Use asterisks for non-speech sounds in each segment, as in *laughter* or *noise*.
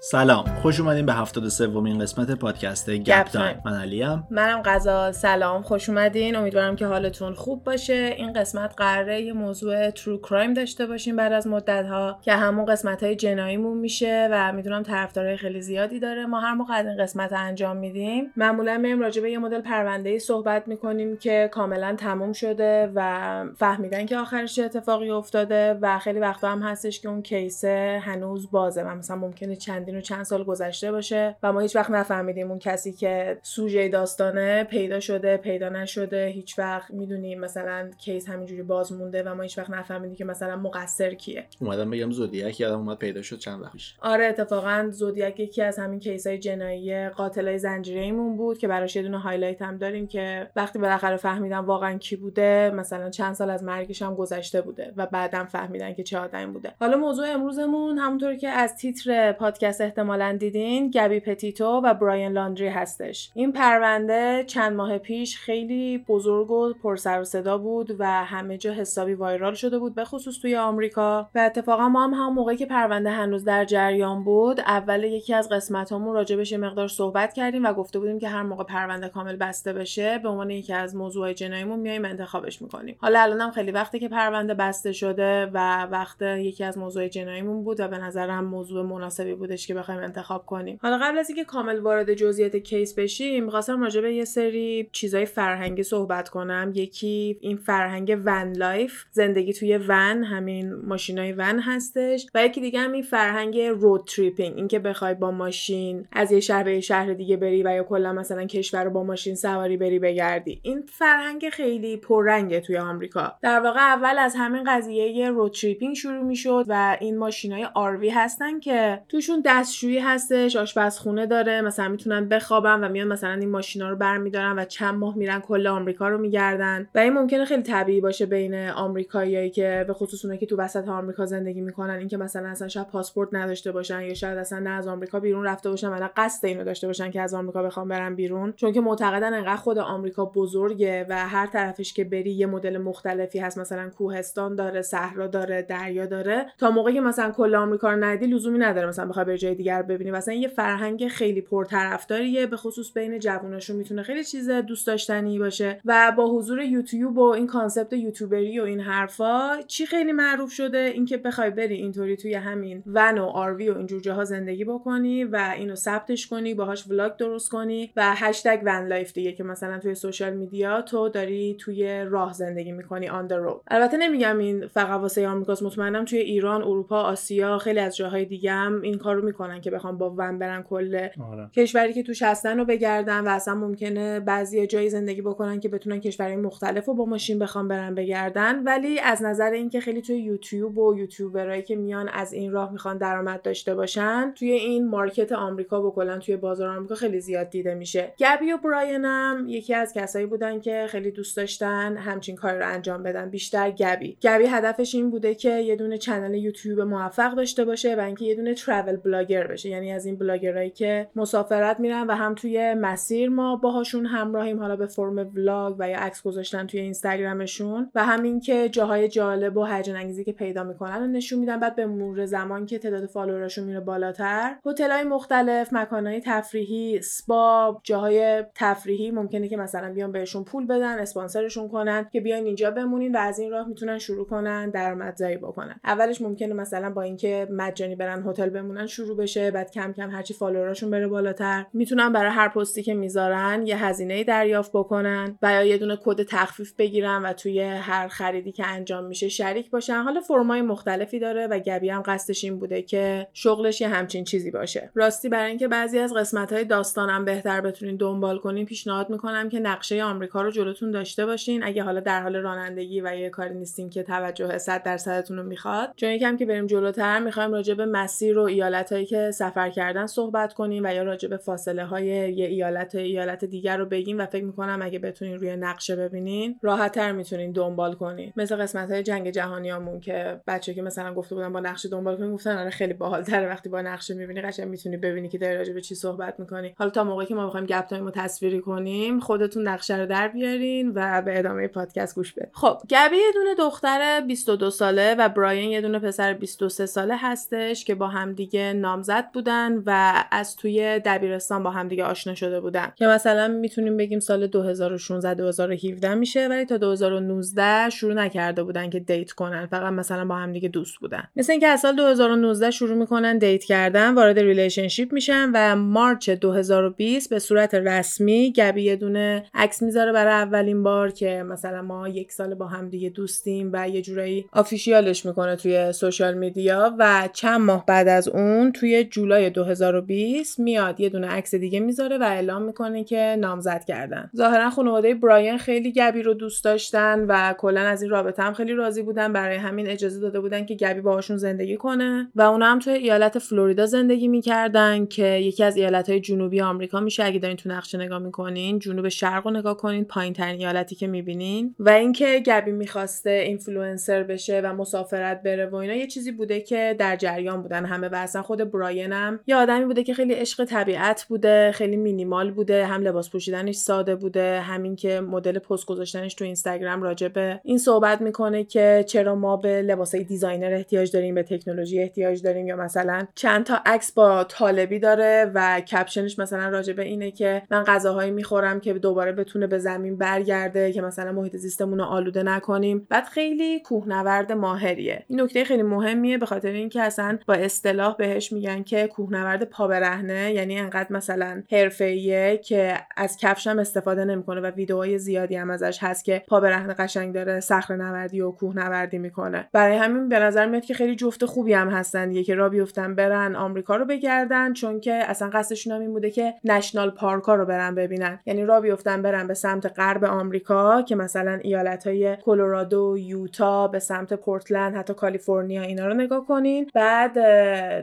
سلام خوش اومدین به 73 سومین قسمت پادکست گپ تایم. من علیم. منم غزا سلام خوش اومدین. امیدوارم که حالتون خوب باشه. این قسمت قراره یه موضوع true crime داشته باشیم بعد از مدت ها که همون قسمت های جناییمون میشه و می‌دونم طرفدارای خیلی زیادی داره. ما هر موقع از این قسمت انجام میدیم معمولا میایم راجع به یه مدل پرونده صحبت می‌کنیم که کاملا تموم شده و فهمیدن که آخرش چه اتفاقی افتاده و خیلی وقتا هم هستش که اون case ه هنوز بازه و مثلا ممکنه چندین چند سال گذشته باشه و ما هیچ وقت نفهمیدیم اون کسی که سوژه داستانه پیدا شده پیدا نشده. هیچ وقت می‌دونیم مثلا case همینجوری باز مونده و ما هیچ وقت نفهمیدیم که مثلا مقصر کیه. اومدم بگم زودیاک یادم اومد پیدا شد چند وقت پیش. آره اتفاقا زودیاک یکی از همین case های جنایی قاتلای زنجیره‌ایمون بود که براش یه دونه highlight هم داریم که وقتی بالاخره فهمیدن واقعا کی بوده مثلا چند سال از مرگش هم گذشته بوده و بعدم فهمیدن که چه آدمی بوده. حالا موضوع امروزمون همونطوری که از تیتر پادکست احتمالا دیدین گبی پتیتو و براین لاندری هستش. این پرونده چند ماه پیش خیلی بزرگ و پرسر و صدا بود و همه جا حسابی viral شده بود به خصوص توی آمریکا. و اتفاقا ما هم هم موقعی که پرونده هنوز در جریان بود اول یکی از قسمتامون راجبش یه مقدار صحبت کردیم و گفته بودیم که هر موقع پرونده کامل بسته بشه به عنوان یکی از موضوع جناییمون میایم انتخابش می‌کنیم. حالا الانم خیلی وقته که پرونده بسته شده و وقت یکی از موضوع جناییمون بود و به نظرم موضوع مناسبی بودش که بخوایم انتخاب کنیم. حالا قبل از اینکه کامل وارد جزئیات case بشیم می‌خواستم راجع به یه سری چیزای فرهنگی صحبت کنم. یکی این فرهنگ van life زندگی توی ون همین ماشینای ون هستش. و یکی دیگه هم این فرهنگ road tripping اینکه بخوای با ماشین از یه شهر به یه شهر دیگه بری و یا کلا مثلا کشور رو با ماشین سواری بری بگردی. این فرهنگ خیلی پررنگه توی آمریکا. در واقع اول از همین قضیه road tripping شروع می‌شد و این ماشینای RV هستن که توشون دستشویی هستش آشپزخونه داره مثلا می‌تونن بخوابن و میان مثلا این ماشینا رو برمیدارن و چند ماه میرن کل آمریکا رو میگردن. و این ممکنه خیلی طبیعی باشه بین آمریکاییایی که به خصوص اونایی که تو وسط آمریکا زندگی می‌کنن اینکه مثلا اصلا شاید پاسپورت نداشته باشن یا شاید اصلا نه از آمریکا بیرون رفته باشن ولی قصد اینو داشته باشن که از آمریکا بخوام برن بیرون. چون که معتقدن انقدر خود آمریکا بزرگه و هر طرفش که بری یه مدل مختلفی هست مثلا کوهستان داره صحرا داره دریا داره. تا موقعی که مثلا کل آمریکا رو ندیدی لزومی نداره مثلا بخوای بری جای دیگر ببینی مثلا یه فرهنگ خیلی پرطرفداریه به خصوص بین جووناشون می‌تونه خیلی چیز دوست داشتنی باشه. و با حضور یوتیوب و این concept YouTuber ی و این حرفا چی خیلی معروف شده؟ اینکه بخوای بری اینطوری توی همین ون و RV و اینجور جاها زندگی بکنی و اینو ثبتش کنی باهاش vlog درست کنی و هشتگ van life دیگه که مثلا توی social media تو داری توی راه زندگی می‌کنی on road البته نمیگم این فقط واسه آمریکاست مطمئنم توی ایران اروپا آسیا خیلی از جاهای دیگه هم این کارو می‌کنن که بخوام با ون برن کل آره. کشوری که توش هستن رو بگردن و اصلا ممکنه بعضی جایی زندگی بکنن که بتونن کشورهای مختلف رو با ماشین بخوام برن بگردن. ولی از نظر اینکه خیلی توی یوتیوب و یوتیوبرایی که میان از این راه می‌خوان درآمد داشته باشن توی این market آمریکا و کلا توی بازار آمریکا خیلی زیاد دیده میشه. گبی و براین هم یکی از کسایی بودن که خیلی دوست داشتن همچین کاری رو انجام بدن بیشتر گبی. گبی هدفش این بوده که یه دونه channel یوتیوب موفق داشته باشه و اینکه یه دونه travel blogger بشه. یعنی از این بلاگرایی که مسافرت میرن و هم توی مسیر ما باهاشون همراهیم حالا به فرم vlog و یا عکس گذاشتن توی اینستاگرامشون و همین که جاهای جالب و هیجان انگیزی که پیدا می‌کنن و نشون میدن. بعد به مرور زمان که تعداد follower اشون میره بالاتر هتل‌های مختلف مکانهای تفریحی spa ا جاهای تفریحی. ممکنه که مثلا بیان بهشون پول بدن اسپانسرشون کنن که بیاین اینجا بمونین و از این راه می‌تونن شروع کنن درآمدزایی بکنن. اولش ممکنه مثلا با اینکه مجانی برن هتل بمونن شروع بشه بعد کم کم هرچی فالووراشون بره بالاتر. می‌تونن برای هر پستی که می‌ذارن یه هزینه دریافت بکنن و یا یه دونه کد تخفیف بگیرن و توی هر خریدی که انجام میشه شریک باشن. حالا فرمای مختلفی داره و گبی هم قصدش این بوده که شغلش یه همچین چیزی باشه. راستی برای اینکه بعضی از قسمت های داستانم بهتر بتونین دنبال کنین پیشنهاد می‌کنم که نقشه آمریکا رو جلوتون داشته باشین. اگه حالا در حال رانندگی و یه کاری نیستین که توجه 100 درصدتون رو می‌خواد. چون یکم که بریم جلوتر می‌خوایم راجع به مسیر و ایالت هایی که سفر کردن صحبت کنیم و یا راجع به فاصله های یه ایالت ایالت دیگر رو بگیم و فکر می‌کنم اگه بتونین روی نقشه ببینین راحت تر می‌تونین دنبال کنین. مثل قسمت های جنگ جهانیامون که بچه که مثلا گفته بودن با نقشه دنبال کنین گفتن آره خیلی باحالتره وقتی با نقشه می‌بینی قشنگ می‌تونی ببینی که داری راجع به چی صحبت می‌کنی. حالا تا موقعی که ما بخوایم گپ تایم تصویری کنیم خودتون نقشه رو در بیارین و به ادامه پادکست گوش بدین. خب گبی یه دونه دختر 22 ساله و براین یه دونه پسر 23 ساله هستش که با همدیگه نامزد بودن و از توی دبیرستان با هم دیگه آشنا شده بودن. که مثلا می‌تونیم بگیم سال 2016 2017 میشه ولی تا 2019 شروع نکرده بودن که date کنن. فقط مثلا با هم دیگه دوست بودن. مثل اینکه از سال 2019 شروع می‌کنن date کردن وارد relationship میشن و مارچ 2020 به صورت رسمی گبی یه دونه عکس می‌ذاره برای اولین بار که مثلا ما یک سال با هم دیگه دوستیم و یه جورایی آفیشیالش می‌کنه توی social media و چند ماه بعد از اون توی جولای 2020 میاد یه دونه عکس دیگه می‌ذاره و اعلام می‌کنه که نامزد کردن. ظاهرا خانواده براین خیلی گبی رو دوست داشتن و کلا از این رابطه هم خیلی راضی بودن. برای همین اجازه داده بودن که گبی باهاشون زندگی کنه و اونا هم توی ایالت فلوریدا زندگی می‌کردن که یکی از ایالت های جنوبی آمریکا میشه. اگه دارین تو نقشه نگاه می‌کنین جنوب شرق رو نگاه کنین پایین ترین ایالتی که می‌بینین. و اینکه گبی می‌خواسته اینفلوئنسر بشه و مسافرت بره و اینا یه چیزی بوده که در جریان بودن همه و اصلا خود براین هم یه آدمی بوده که خیلی عاشق طبیعت بوده خیلی مینیمال بوده هم لباس پوشیدنش ساده بوده همین که مدل پست گذاشتنش تو اینستاگرام راجع به این صحبت می‌کنه که چرا ما به لباسای designer احتیاج داریم به تکنولوژی احتیاج داریم یا مثلا چند تا عکس با طالبی داره و caption ش مثلا راجع به اینه که من غذاهایی می‌خورم که دوباره بتونه به زمین برگرده که مثلا محیط زیستمون رو آلوده نکنیم. بعد خیلی کوهنورد ماهریه. این نکته خیلی مهمیه به خاطر اینکه اصلا به اصطلاح بهش میگن که کوهنورد پا برهنه یعنی انقدر مثلا حرفه‌ایه که از کفشم استفاده نمی‌کنه و ویدیوهای زیادی هم ازش هست که پا برهنه قشنگ داره صخره نوردی و کوهنوردی می‌کنه. برای همین به نظر میاد که خیلی جفت خوبی هم هستن دیگه که را بیفتن برن آمریکا رو بگردن چون که اصلا قصدشون هم این بوده که نشنال پارکا رو برن ببینن. یعنی را بیفتن برن به سمت غرب آمریکا که مثلا ایالت های کلرادو یوتا به سمت پورتلند حتی کالیفرنیا اینا رو نگاه کنین. بعد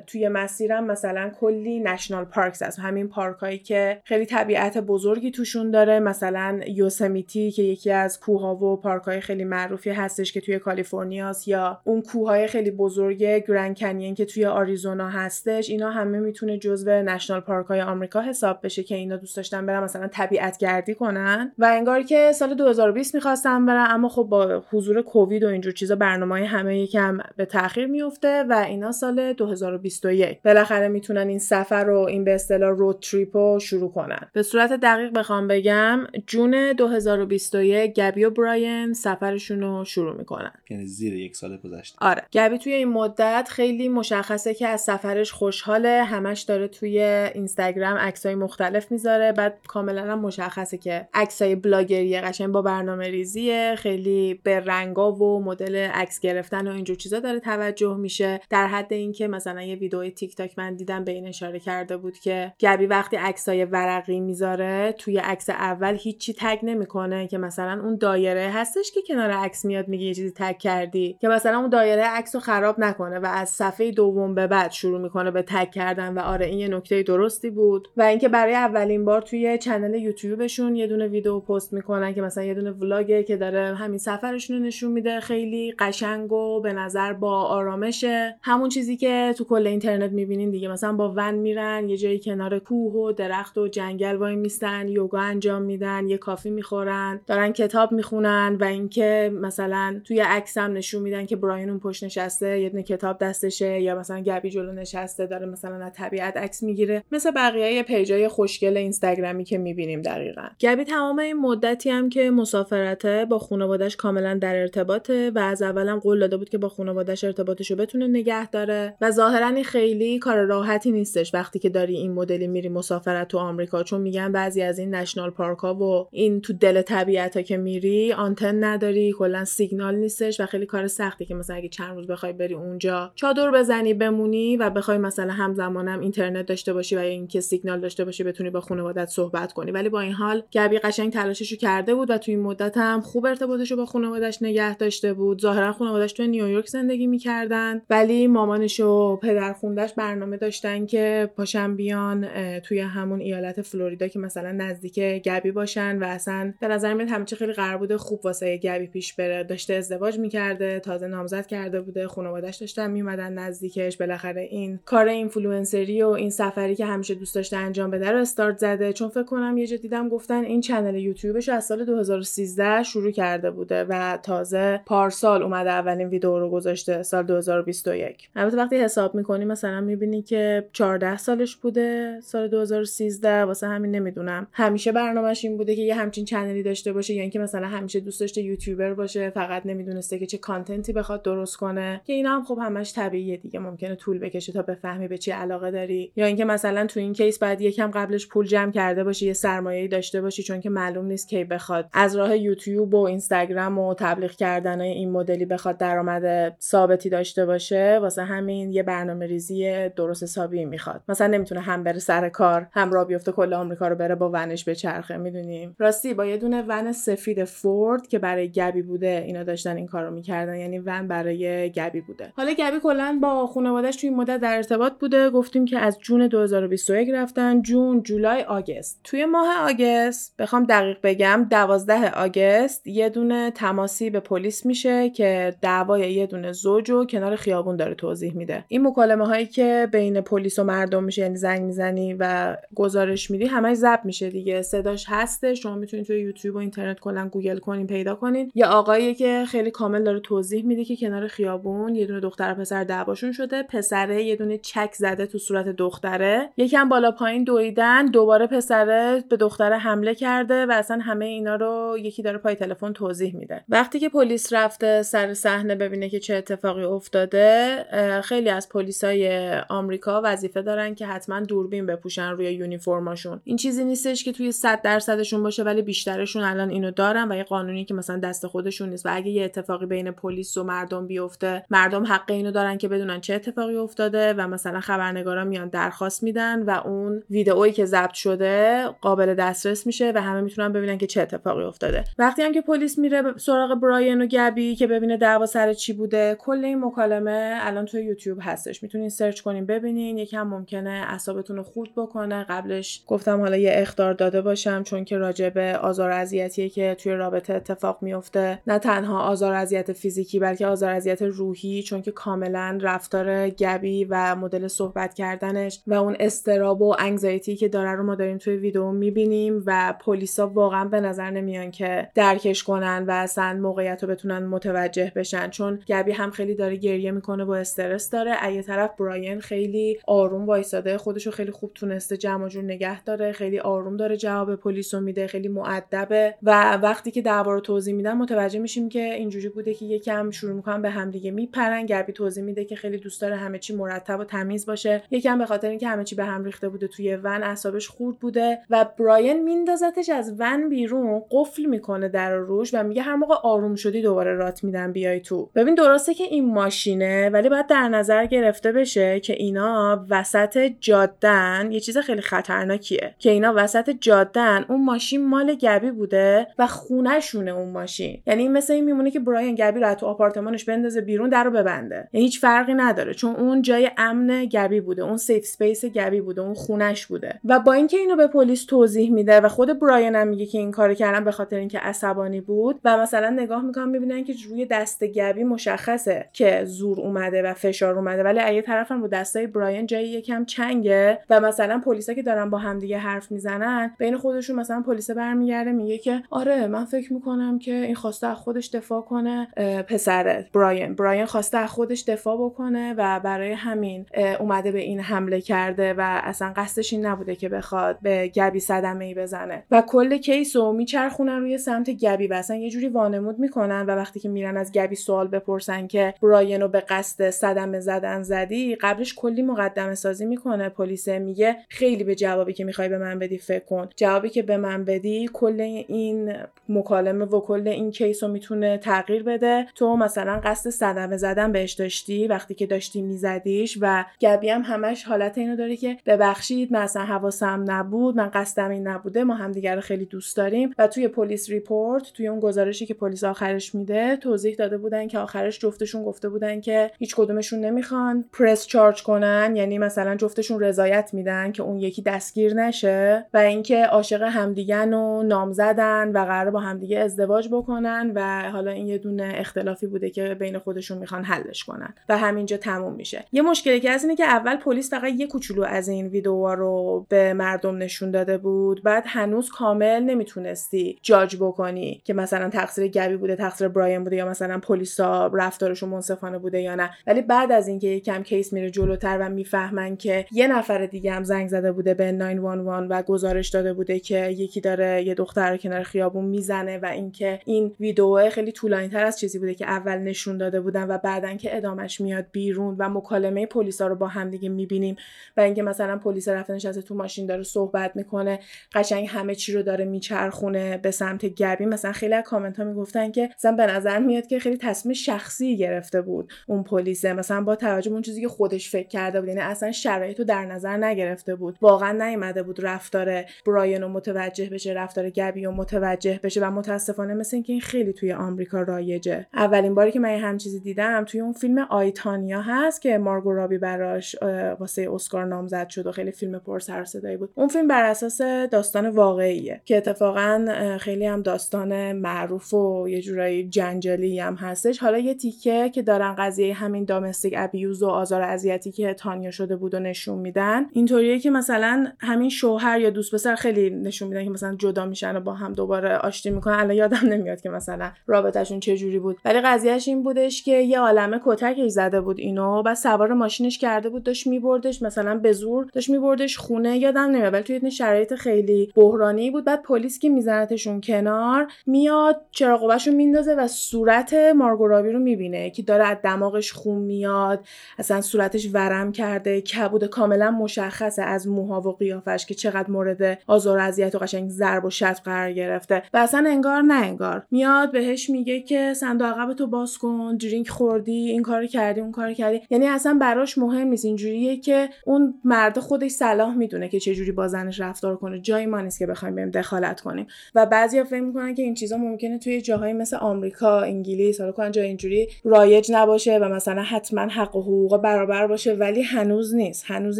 توی مسیرم مثلا کلی نشنال پارکس هست همین پارک هایی که خیلی طبیعت بزرگی توشون داره. مثلا یوسمیتی که یکی از کوه و پارک های خیلی معروفی هستش که توی کالیفرنیاست یا اون کوه خیلی بزرگ گرند کنین که توی آریزونا هستش. اینا همه می‌تونه جزو نشنال پارک های آمریکا حساب بشه که اینا دوست داشتن برن مثلا طبیعت گردی کنن. و انگار که سال 2020 می‌خواستم برن اما خب با حضور کووید و اینجور چیزا برنامه همه یکم به تاخیر میفته و اینا سال 2021 بالاخره می‌تونن این سفر رو این به اصطلاح رود تریپ رو شروع کنن. به صورت دقیق بخوام بگم جون 2021 گبی و براین سفرشون رو شروع می‌کنن. یعنی زیر یک سال گذشته. آره. گبی توی این مدت خیلی مشخصه که از سفرش خوشحاله همش داره توی اینستاگرام عکسای مختلف می‌ذاره بعد کاملا هم مشخصه که عکسای bloggerیه قشنگ با برنامه ریزیه خیلی به رنگا و مدل عکس گرفتن و اینجور چیزا داره توجه میشه. در حد اینکه مثلا یه ویدیو تیک تاک من دیدم به این اشاره کرده بود که گبی وقتی عکسای ورقی می‌ذاره توی عکس اول هیچی tag نمی‌کنه که مثلا اون دایره هستش که کنار عکس میاد میگه یه چیزی tag کردی که مثلا اون دایره عکس خراب نکنه و از صفحه دوم به بعد شروع می‌کنه به tag کردن و آره این یه نکته درستی بود. و اینکه برای اولین بار توی channel یوتیوبشون یه دونه ویدیو پست می‌کنن که مثلا یه دونه ولاگه که داره همین سفرشون رو نشون میده خیلی قشنگ و به نظر با آرامشه. همون چیزی که تو کل اینترنت می‌بینین دیگه. مثلا با ون میرن یه جایی کنار کوه و درخت و جنگل وای میستن یوگا انجام میدن یه کافی می‌خورن دارن کتاب می‌خونن و اینکه مثلا توی عکس هم نشون میدن که براین اون پشت نشسته یه دونه کتاب دستشه یا مثلا گبی جلو نشسته داره مثلا از طبیعت عکس می‌گیره. مثل بقیه پیجای خوشگل اینستاگرامی که می‌بینیم دقیقا. گبی تمام این مدتی هم که مسافرته با خانوادش کاملا در ارتباطه و از اولم قول داده بود که با خانوادش ارتباطش رو بتونه نگه داره و ظاهرا خیلی کار راحتی نیستش وقتی که داری این مدلی میری مسافرت تو آمریکا چون میگن بعضی از این نشنال پارک ها و این تو دل طبیعت ها که میری آنتن نداری کلا سیگنال نیستش و خیلی کار سختی که مثلا اگه چند روز بخوای بری اونجا چادر بزنی بمونی و بخوای مثلا همزمانم اینترنت داشته باشی و یا اینکه سیگنال داشته باشی بتونی با خانوادت صحبت کنی. ولی با این حال گبی قشنگ تلاششو کرده بود و تو این مدت هم خوب ارتباطشو با خانوادش نگه داشته بود. ظاهرا خانوادش تو نیویورک زندگی می‌کردن ولی مامانش و پدر خوندش برنامه داشتن که پاشن بیان توی همون ایالت فلوریدا که مثلا نزدیک گبی باشن و اصلا به نظر میاد همه خیلی قرار بوده خوب واسه گبی پیش بره. داشته ازدواج می‌کرده تازه نامزد کرده بوده خانوادش داشتن میومدن نزدیکش. بالاخره این کار اینفلوئنسری و این سفری که همیشه دوست داشته انجام بده رو استارت زده. چون فکر کنم یه جا دیدم گفتن این channel یوتیوبش از سال 2013 شروع کرده بوده و تازه پارسال اومده اولین ویدیو رو گذاشته سال 2021 البته وقتی حساب می‌کنی مثلا مثلا می‌بینی که 14 سالش بوده سال 2013 واسه همین نمی‌دونم. همیشه برنامهش این بوده که یه همچین channel ی داشته باشه یا اینکه مثلا همیشه دوست داشته یوتیوبر باشه فقط نمی‌دونسته که چه content ی بخواد درست کنه. که اینا هم خب همش طبیعیه دیگه ممکنه طول بکشه تا بفهمی به چی علاقه داری. یا اینکه مثلا تو این case بعد یکم قبلش پول جمع کرده باشی یه سرمایه‌ای داشته باشی چون که معلوم نیست کی بخواد. از راه یوتیوب و اینستاگرام و تبلیغ کردن این مدلی بخواد درآمد ثابتی داشته باشه واسه همین یه برنامه ریزی درست حسابی می‌خواد. مثلا نمی‌تونه هم بره سر کار هم را بیفته کل آمریکا رو بره با ونش بچرخه می‌دونیم راستی با یه دونه van سفید فورد که برای گبی بوده اینا داشتن این کارو می‌کردن. یعنی van برای گبی بوده. حالا گبی کلا با خانواده‌اش تو این مدت در ارتباط بوده. گفتیم که از جون 2021 رفتن. جون جولای آگست. توی ماه آگست بخوام دقیق بگم 12 آگست یه دونه تماسی به پلیس میشه که دعوای یه دونه زوج و کنار خیابون داره توضیح میده. این مکالمه هایی که بین پلیس و مردم میشه یعنی زنگ می‌زنی و گزارش میدی همش ضبط میشه دیگه. صداش هسته شما می‌تونید توی یوتیوب و اینترنت کلا گوگل کنین پیدا کنین. یه آقایی که خیلی کامل داره توضیح میده که کنار خیابون یه دونه دختر و پسر دعواشون شده پسره یه دونه چک زده تو صورت دختره. یکم بالا پایین دویدن دوباره پسره به دختره حمله کرده و اصلا همه اینا رو یکی داره پای تلفن توضیح میده. وقتی که پلیس رفته سر صحنه ببینه که چه اتفاقی افتاده خیلی از پلیسای آمریکا وظیفه دارن که حتما دوربین بپوشن روی یونیفرماشون. این چیزی نیستش که توی 100 درصدشون باشه ولی بیشترشون الان اینو دارن و یه قانونی که مثلا دست خودشون نیست. و اگه یه اتفاقی بین پلیس و مردم بیفته مردم حق اینو دارن که بدونن چه اتفاقی افتاده و مثلا خبرنگارا میان درخواست میدن و اون ویدئویی که ضبط شده قابل دسترس میشه و همه می‌تونن ببینن که چه اتفاقی افتاده. وقتی هم که پلیس میره سراغ براین و گبی که ببینه دعوا سر چی بوده کل این مکالمه الان توی یوتیوب هستش. می‌تونین سرچ کنین ببینین یکم ممکنه اعصابتون رو خورد بکنه. قبلش گفتم حالا یه اختار داده باشم چون که راجع به آزار اذیتیه که توی رابطه اتفاق میفته. نه تنها آزار اذیت فیزیکی بلکه آزار اذیت روحی چون که کاملا رفتار گبی و مدل صحبت کردنش و اون استراب و انگزایتی که داره رو ما داریم توی ویدیو می‌بینیم و پلیسا واقعا به نظر نمیان که درکش کنن و اصلا موقعیت رو بتونن متوجه بشن چون گبی هم خیلی داره گریه می‌کنه و استرس داره. یه طرف براین خیلی آروم وایساده خودشو خیلی خوب تونسته جمع جور نگه داره خیلی آروم داره جواب پلیس رو میده خیلی معدبه و وقتی که دعوا رو توضیح میدن متوجه میشیم که اینجوری بوده که یکم شروع می‌کنن به همدیگه میپرن گبی توضیح میده که خیلی دوست داره همه چی مرتب و تمیز باشه. یکم به خاطر اینکه همه چی به هم ریخته بوده توی ون اعصابش خورد بوده و براین میندازتش از van بیرون قفل می‌کنه در روش و میگه هر موقع آروم شدی دوباره راهت میدن بیای تو. ببین درسته که این ماشینه ولی باید در نظر گرفته بشه که اینا وسط جادن یه چیز خیلی خطرناکیه که اینا وسط جادن اون ماشین مال گبی بوده و خونهشونه اون ماشین. یعنی مثل این میمونه که براین گبی رو تو آپارتمانش بندازه بیرون در رو ببنده. یعنی هیچ فرقی نداره چون اون جای امن گبی بوده اون safe space گبی بوده اون خونش بوده. و با اینکه اینو به پلیس توضیح میده و خود براین هم میگه که این کارو کردن به خاطر اینکه عصبانی بود و مثلا نگاه می‌کنن می‌بینن که روی دست گبی مشخصه که زور اومده و فشار اومده. ولی از طرف هم رو دستای براین جای یکم چنگه و مثلا پلیسا که دارن با همدیگه حرف می‌زنن بین خودشون مثلا پلیس برمیگرده میگه که آره من فکر می‌کنم که این خواسته از خودش دفاع کنه پسره براین براین خواسته از خودش دفاع بکنه و برای همین اومده به این حمله کرده و اصلا قصدش این نبوده که بخواد به گبی صدمه ای بزنه. و کل کیس رو میچرخونن روی سمت گبی و اصلا یه جوری وانمود می‌کنن و وقتی که میرن از گبی سوال بپرسن که براین رو به قصد صدمه زدن زدی قبلش کلی مقدمه سازی می‌کنه پلیس میگه خیلی به جوابی که می‌خوای به من بدی فکر کن. جوابی که به من بدی کل این مکالمه و کل این case رو می‌تونه تغییر بده. تو مثلا قصد صدمه زدن بهش داشتی وقتی که داشتی میزدیش و گبی هم همش حالت اینو داره که ببخشید من اصلا حواسم نبود من قصدم این نبوده ما همدیگه رو خیلی دوست داریم. و توی police report توی اون گزارشی که پلیس آخرش میده توضیح داده بودن که آخرش جفتشون گفته بودن که هیچ کدومشون نمی‌خوان. press charge کنن یعنی مثلا جفتشون رضایت میدن که اون یکی دستگیر نشه و اینکه عاشق همدیگن و نامزدن و قراره با همدیگه ازدواج بکنن و حالا این یه دونه اختلافی بوده که بین خودشون می‌خوان حلش کنن و همینجا تموم میشه. یه مشکلی که از اینه که اول پلیس فقط یه کوچولو از این ویدیوها رو به مردم نشون داده بود بعد هنوز کامل نمی‌تونستی جاج بکنی که مثلا تقصیر گبی بوده تقصیر براین بوده یا مثلا پلیسا رفتارشون منصفانه بوده یا نه. ولی بعد از اینکه یکم کیس میره میره جلوتر و می‌فهمن که یه نفر دیگه هم زنگ زده بوده به 911 و گزارش داده بوده که یکی داره یه دختر رو کنار خیابون می‌زنه و اینکه این ویدیو خیلی طولانی تر از چیزی بوده که اول نشون داده بودن و بعدن که ادامش میاد بیرون و مکالمه پلیسا رو با هم دیگه می‌بینیم و اینکه مثلا پلیس رفته نشسته تو ماشین داره صحبت می‌کنه قشنگ همه چی رو داره میچرخونه به سمت گبی. مثلا خیلی از کامنت ها می‌گفتن که مثلا به نظر میاد که خیلی تصمیم شخصی گرفته بود اون پلیسه. مثلا با توجه اون چیزی که خودش فکر کرده بود. یعنی اصلا شرایط رو در نظر نگرفته بود. واقعا نیومده بود رفتار براین رو متوجه بشه رفتار گبی رو متوجه بشه و متاسفانه مثل اینکه این خیلی توی آمریکا رایجه. اولین باری که من هم چیزی دیدم توی اون فیلم آیتانیا هست که مارگو رابی براش واسه اسکار نامزد شد و خیلی فیلم پر سر صدایی بود. اون فیلم بر اساس داستان واقعیه که اتفاقا خیلی هم داستان معروف و یه جورایی جنجالی هم هستش. حالا یه تیکه که دارن قضیه همین دامستیک ابیوز و آزار اذیتی که تانیا شده بود و نشون میدن. اینطوریه که مثلا همین شوهر یا دوست پسر خیلی نشون میدن که مثلا جدا میشن و با هم دوباره آشتی می‌کنن. الان یادم نمیاد که مثلا رابطهشون چه جوری بود. ولی قضیهش این بودش که یه عالمه کتک زده بود اینو بعد سوار ماشینش کرده بود داشت میبردش مثلا به زور داشت میبردش خونه. یادم نمیاد ولی توی شرایط خیلی بحرانی بود. بعد پلیس که میزنتشون کنار میاد چراغ میندازه و صورت مارگورابی رو می‌بینه که داره از دماغش خون میاد. اصلا صورتش ورم کرده. کبود کاملا مشخصه از موها و قیافش که چقدر مورد آزار و اذیت و قشنگ ضرب و شتم قرار گرفته. و اصلا انگار نه انگار. میاد بهش میگه که صندوق عقب تو باز کن درینک خوردی این کارو کردی اون کارو کردی. یعنی اصلا براش مهم نیست. اینجوریه که اون مرد خودش صلاح می‌دونه که چه جوری با زنش رفتار کنه. جایی ما نیست که بخوایم بریم دخالت کنیم. و بعضیا فکر می‌کنن که این چیزا ممکنه توی جاهای مثل آمریکا انگلیس حالا کلا جاهای اینجوری رایج نباشه و مثلا حتما حق و حقوق برابر باشه ولی هنوز نیست. هنوز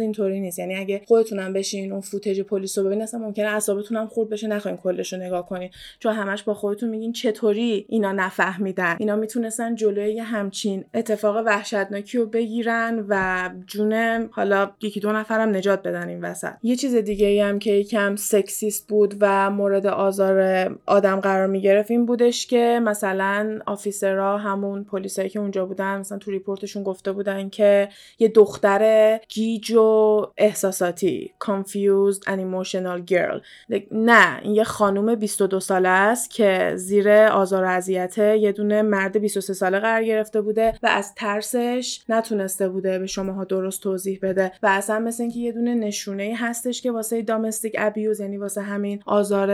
اینطوری نیست. یعنی اگه خودتونم بشین اون footage پلیس رو ببینید اصلا ممکنه هم خورد بشه نخواین کلش رو نگاه کنین. چون همش با خودتون میگین چطوری اینا نفهمیدن. اینا می‌تونستن جلوی همچین اتفاق وحشتناکی رو بگیرن و جون حالا یکی دو نفرم نجات بدن این وسط. یه چیز دیگه ای هم که یکم sexist بود و مورد آزار آدم قرار می گرفت این بودش که مثلا officer ها همون پلیسایی که اونجا بودن مثلا تو report شون گفته بودن که یه دختر گیج و احساساتی confused and emotional girl. نه این یه خانوم 22 ساله است که زیر آزار و اذیت یه دونه مرد 23 ساله قرار گرفته بوده و از ترسش نتونسته بوده به شماها درست توضیح بده. و اصلا مثل اینکه یه دونه نشونه هستش که واسه domestic abuse یعنی واسه همین آزار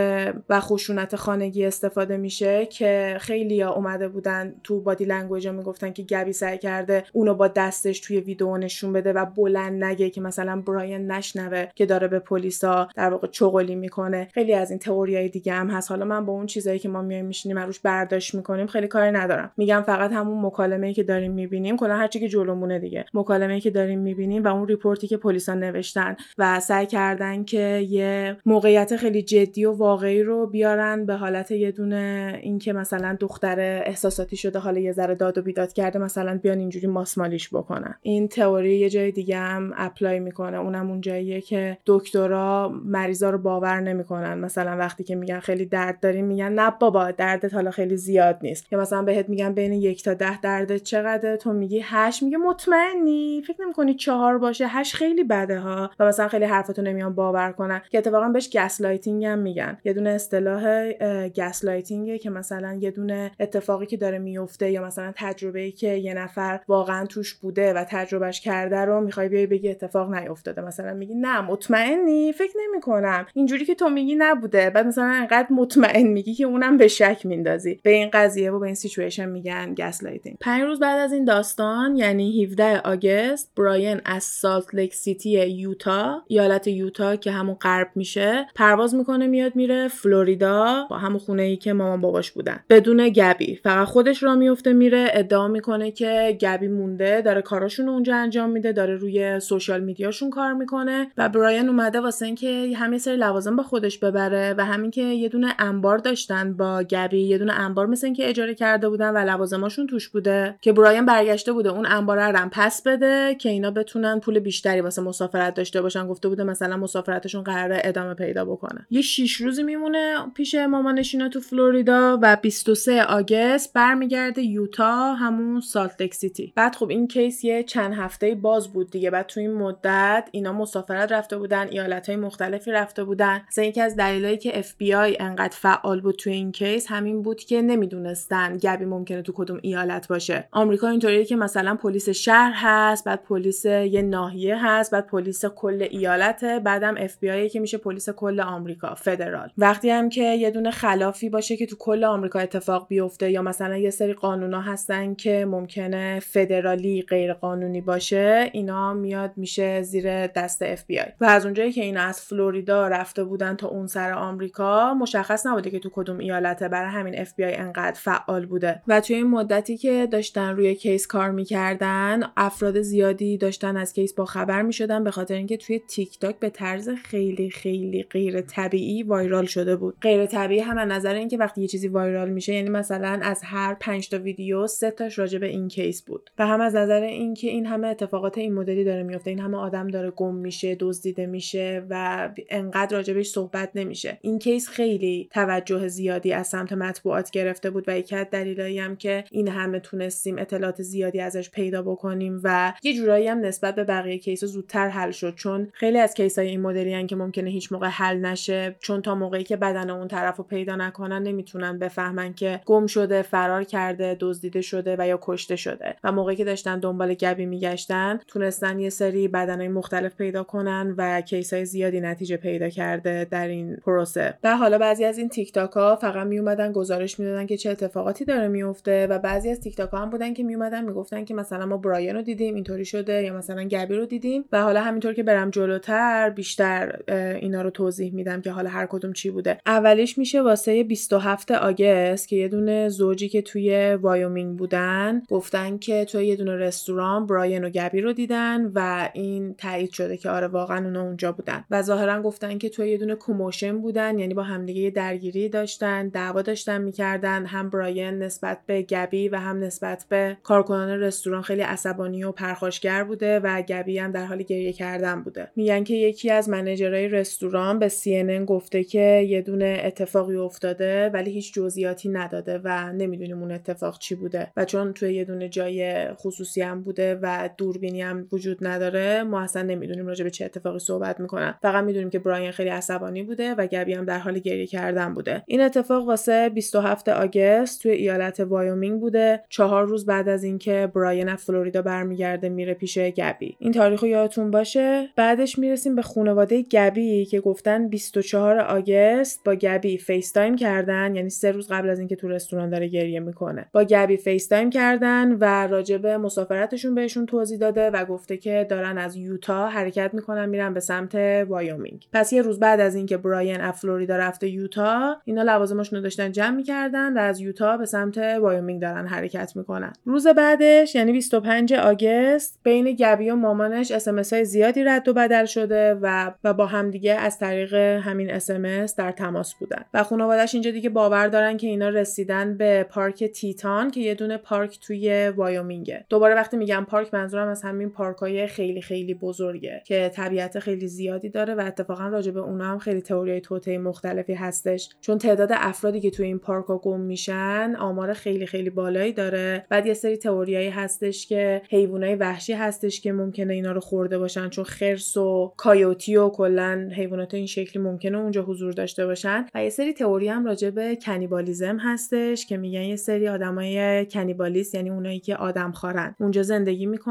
و خشونت خانگی استفاده میشه که خیلی اومده بودن تو body language می‌گفتن که گبی سعی کرده اونو با دستش توی ویدیو نشون بده و بلند نگه که مثلا براین نشنوه که داره به پلیسا در واقع چغلی می‌کنه. خیلی از این تئوریای دیگه هم هست. حالا من با اون چیزایی که ما میایم میشینیم روش برداشت می‌کنیم خیلی کاری ندارم. میگم فقط همون مکالمه که داریم می‌بینیم کلا هرچی که جلومونه دیگه. مکالمه که داریم می‌بینیم و اون report ی که پلیسا نوشتن و سعی کردن که یه موقعیت خیلی جدی و واقعی رو بیارن به حالت یه دونه اینکه مثلا دختر احساساتی شده حالا یه ذره داد و بیداد کرده مثلا بیان اینجوری ماسمالیش بکنن. این تئوری یه جای دیگه هم apply می‌کنه. اونم اون جاییه که دکترا مریضا رو باور نمی‌کنن. مثلا وقتی که میگن خیلی درد داریم میگن نه بابا دردت حالا خیلی زیاد نیست. یا مثلا بهت میگن بین یک تا ده دردت چقدره تو میگی هشت میگه مطمئنی. فکر نمی‌کنی چهار باشه. هشت خیلی بده ها. و مثلا خیلی حرفتو نمیان باور کنن. که اتفاقا بهش gas lighting هم میگن. یه دونه اصطلاح gaslighting ه که مثلا یه دونه اتفاقی که داره میفته یا مثلا تجربه ای که یه نفر واقعا توش بوده و تجربهش کرده رو می‌خوای بیای بگی اتفاق نیفتاده مثلا میگی نه مطمئنی؟ فکر نمی‌کنم. اینجوری که تو میگی نبوده. بعد مثلا انقدر مطمئن میگی که اونم به شک میندازی. به این قضیه و به این سیچویشن میگن gaslighting پنج روز بعد از این داستان یعنی 17 August براین از سالت لیک سیتی یوتا ایالت یوتا که همون غرب میشه پرواز می‌کنه میاد میره فلوریدا با همون خونه ای که مامان باباش بودن. بدون گبی. فقط خودش را میفته میره ادعا می‌کنه که گبی مونده داره کاراشون رو انجام میده داره روی social media شون کار می‌کنه و براین اومده واسه اینکه همه سری لوازم با خودش ببره و همین که یه دونه انبار داشتن با گبی یه دونه انبار مثل اینکه اجاره کرده بودن و لوازماشون توش بوده که براین برگشته بوده اون انبار رو پس بده که اینا بتونن پول بیشتری واسه مسافرت داشته باشن. گفته بوده مثلا مسافرتشون قراره ادامه پیدا بکنه. یه شیش روزی میمونه پیش مامانش اینا تو فلوریدا و 23 August برمیگرده یوتا همون Salt City. بعد خب این case یه چند هفته باز بود دیگه بعد تو این مدت اینا مسافرت رفته بودن ایالت های مختلفی رفته بودن. مثلا یکی از دلایلی که اف بی آی انقدر فعال بود تو این case همین بود که نمی‌دونستن گبی ممکنه تو کدوم ایالت باشه. آمریکا اینطوریه که مثلا پلیس شهر هست بعد پلیس یه ناحیه هست بعد پلیس کل ایالته بعدم آی که میشه پلیس کل آمریکا فدرال. وقتی هم که یه دونه خلافی باشه که تو کل آمریکا اتفاق بیفته یا مثلا یه سری قانونا هستن که ممکنه فدرالی غیر قانونی باشه اینا میاد میشه زیر دست آی و از اونجایی که اینا از فلوریدا رفته بودن تا اون سر آمریکا مشخص نبوده که تو کدوم ایالته برای همین آی انقدر فعال بوده. و توی این مدتی که داشتن روی case کار می‌کردن افراد زیادی داشتن از case با خبر می‌شدن به خاطر اینکه توی تیک تاک به طرز خیلی خیلی غیر طبیعی viral شده بود. غیر طبیعی هم از نظر اینکه وقتی یه چیزی viral میشه یعنی مثلا از هر 5 تا ویدیو سه تاش راجع به این case بود. و هم از نظر اینکه این همه اتفاقات این مدلی داره میفته. این همه آدم داره گم میشه دزدیده میشه و انقدر راجبش صحبت نمیشه. این case خیلی توجه زیادی از سمت مطبوعات گرفته بود و یکی از دلایلی هم که این همه تونستیم اطلاعات زیادی ازش پیدا بکنیم و یه جورایی هم نسبت به بقیه case زودتر حل شد. چون خیلی از case های این مدلی که ممکنه هیچ موقع حل نشه چون تا موقعی که بدن اون طرف رو پیدا نکنن نمی‌تونن بفهمن که گم شده فرار کرده دزدیده شده و یا کشته شده. و موقعی که داشتن دنبال گبی میگشتن تونستن یه سری بدنهای مختلف پیدا کنن و case های زیادی نتیجه پیدا کرده در این پروسه. و حالا بعضی از این تیک تاک ها فقط می اومدن گزارش می‌دادن که چه اتفاقاتی داره میفته و بعضی از تیک تاک ها هم بودن که می اومدن می‌گفتن که مثلا ما براین رو دیدیم اینطوری شده یا مثلا گبی رو دیدیم و حالا همینطور که برم جلوتر بیشتر اینا رو توضیح میدم که حالا هر کدوم چی بوده. اولیش میشه واسه 27 August که یه دونه زوجی که توی وایومینگ بودن گفتن که توی یه دونه رستوران براین و گبی رو دیدن و این تایید شده که آره واقعا اونا اونجا بودن. و ظاهرا گفتن که توی یه دونه commotion بودن یعنی با همدیگه درگیری داشتن دعوا داشتن می‌کردن. هم براین نسبت به گبی و هم نسبت به کارکنان رستوران خیلی عصبانی و پرخاشگر بوده و گبی هم در حال گریه کردن بوده. میگن که یکی از manager های رستوران به CNN گفته که یه دونه اتفاقی افتاده ولی هیچ جزئیاتی نداده و نمی‌دونیم اون اتفاق چی بوده. و چون توی یه دونه جای خصوصی هم بوده و دوربینی هم وجود نداره ما اصلا نمی‌دونیم راجع به چه اتفاقی صحبت می‌کنن. فقط می‌دونیم که براین خیلی عصبانی بوده و گبی هم در حال گریه کردن بوده. این اتفاق واسه 27 August توی ایالت وایومینگ بوده. چهار روز بعد از اینکه براین از فلوریدا برمیگرده میره پیش گبی. این تاریخو یادتون باشه. بعدش می‌رسیم به خانواده گبی که گفتن 24 August با گبی Face time کردن یعنی سه روز قبل از اینکه تو رستوران داره گریه می‌کنه. با گبی FaceTime کردن و راجع به مسافرتشون بهشون توضیح داده و گفته که دارن از یوتا حرکت می‌کنن میرن به سمت وایومینگ پس یه روز بعد از اینکه براین از فلوریدا رفته یوتا اینا لوازمشون داشتن جمع می‌کردن و از یوتا به سمت وایومینگ دارن حرکت می‌کنن. روز بعدش یعنی 25 August بین گبی و مامانش اسمس های زیادی رد و بدل شده و و با همدیگه از طریق همین اسمس در تماس بودن. و خانواده‌اش اینجا دیگه باور دارن که اینا رسیدن به پارک تیتان که یه دونه پارک توی وایومینگه دوباره وقتی میگم پارک منظورم از همین پارکای خیلی خیلی بزرگه که طبیعت خیلی زیادی داره و اتفاقا راجع به اونا هم خیلی تئوریای توته مختلفی هستش. چون تعداد افرادی که توی این پارکا گم میشن آمار خیلی خیلی بالایی داره. بعد یه سری تئوریایی هستش که حیوانای وحشی هستش که ممکنه اینا رو خورده باشن. چون خرس و کایوتی و کلا حیوانات این شکلی ممکنه اونجا حضور داشته باشن. و یه سری تئوری هم راجع به کنیبالیزم هستش که میگن یه سری آدمای کنیبالیست یعنی اونایی که آدم خورن اونجا زندگی می‌کنن.